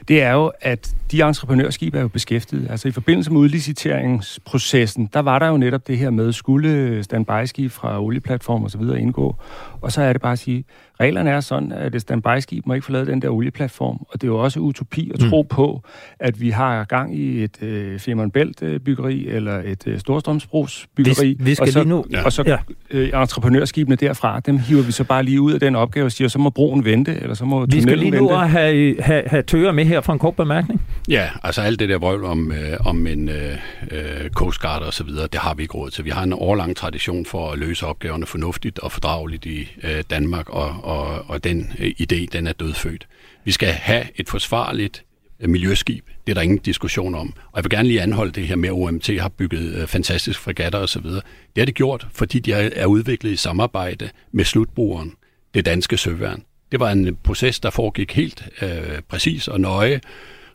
det er jo, at de entreprenørskibe er jo beskæftiget. Altså i forbindelse med udliciteringsprocessen, der var der jo netop det her med, skulle standby-skib fra olieplatform og så videre indgå. Og så er det bare at sige, reglerne er sådan, at et standby-skib må ikke forlade den der olieplatform. Og det er jo også utopi at tro mm. på, at vi har gang i et øh, Femern Bælt-byggeri eller et øh, Storstrømsbros-byggeri. Vi, vi skal og så, lige nu... Ja. Og så ja. øh, entreprenørskibene derfra, dem hiver vi så bare lige ud af den opgave og siger, så må broen vente, eller så må Vi skal lige nu vente. have, have, have tøger med her fra en kort bemærkning. Ja, altså alt det der vrøvl om, øh, om en øh, øh, Coast Guard og så videre, det har vi ikke råd til. Vi har en årlang tradition for at løse opgaverne fornuftigt og fordrageligt i øh, Danmark, og, og, og den øh, idé, den er dødfødt. Vi skal have et forsvarligt øh, miljøskib. Det er der ingen diskussion om. Og jeg vil gerne lige anholde det her med, at OMT har bygget øh, fantastiske fregatter osv. Det har det gjort, fordi de er, er udviklet i samarbejde med slutbrugeren, det danske søværn. Det var en proces, der foregik helt øh, præcis og nøje,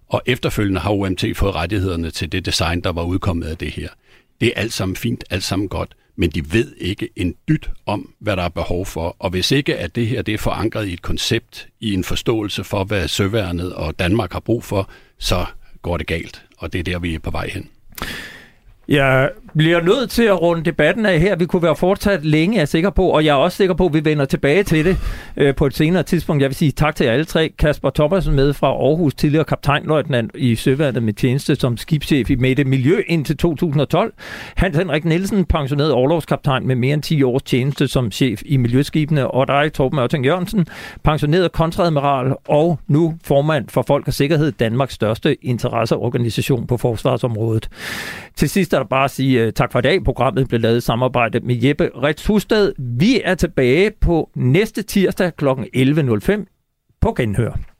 og efterfølgende har OMT fået rettighederne til det design, der var udkommet af det her. Det er alt sammen fint, alt sammen godt, men de ved ikke en dyt om, hvad der er behov for. Og hvis ikke at det her det er forankret i et koncept, i en forståelse for, hvad Søværnet og Danmark har brug for, så går det galt, og det er der, vi er på vej hen. Jeg bliver nødt til at runde debatten af her. Vi kunne være fortsat længe, jeg er sikker på, og jeg er også sikker på, at vi vender tilbage til det øh, på et senere tidspunkt. Jeg vil sige tak til jer alle tre. Kasper Thomasen med fra Aarhus, tidligere kaptajnløjtnant i Søværnet med tjeneste som skibschef i Mette Miljø indtil 2012. Hans Henrik Nielsen, pensioneret overlovskaptajn med mere end 10 års tjeneste som chef i Miljøskibene, og dig, Torben Ørting Jørgensen, pensioneret kontradmiral og nu formand for Folk og Sikkerhed, Danmarks største interesseorganisation på forsvarsområdet. Til sidst er der bare at sige Øh, tak for i dag. Programmet blev lavet i samarbejde med Jeppe Rets Husted. Vi er tilbage på næste tirsdag kl. 11.05 på Genhør.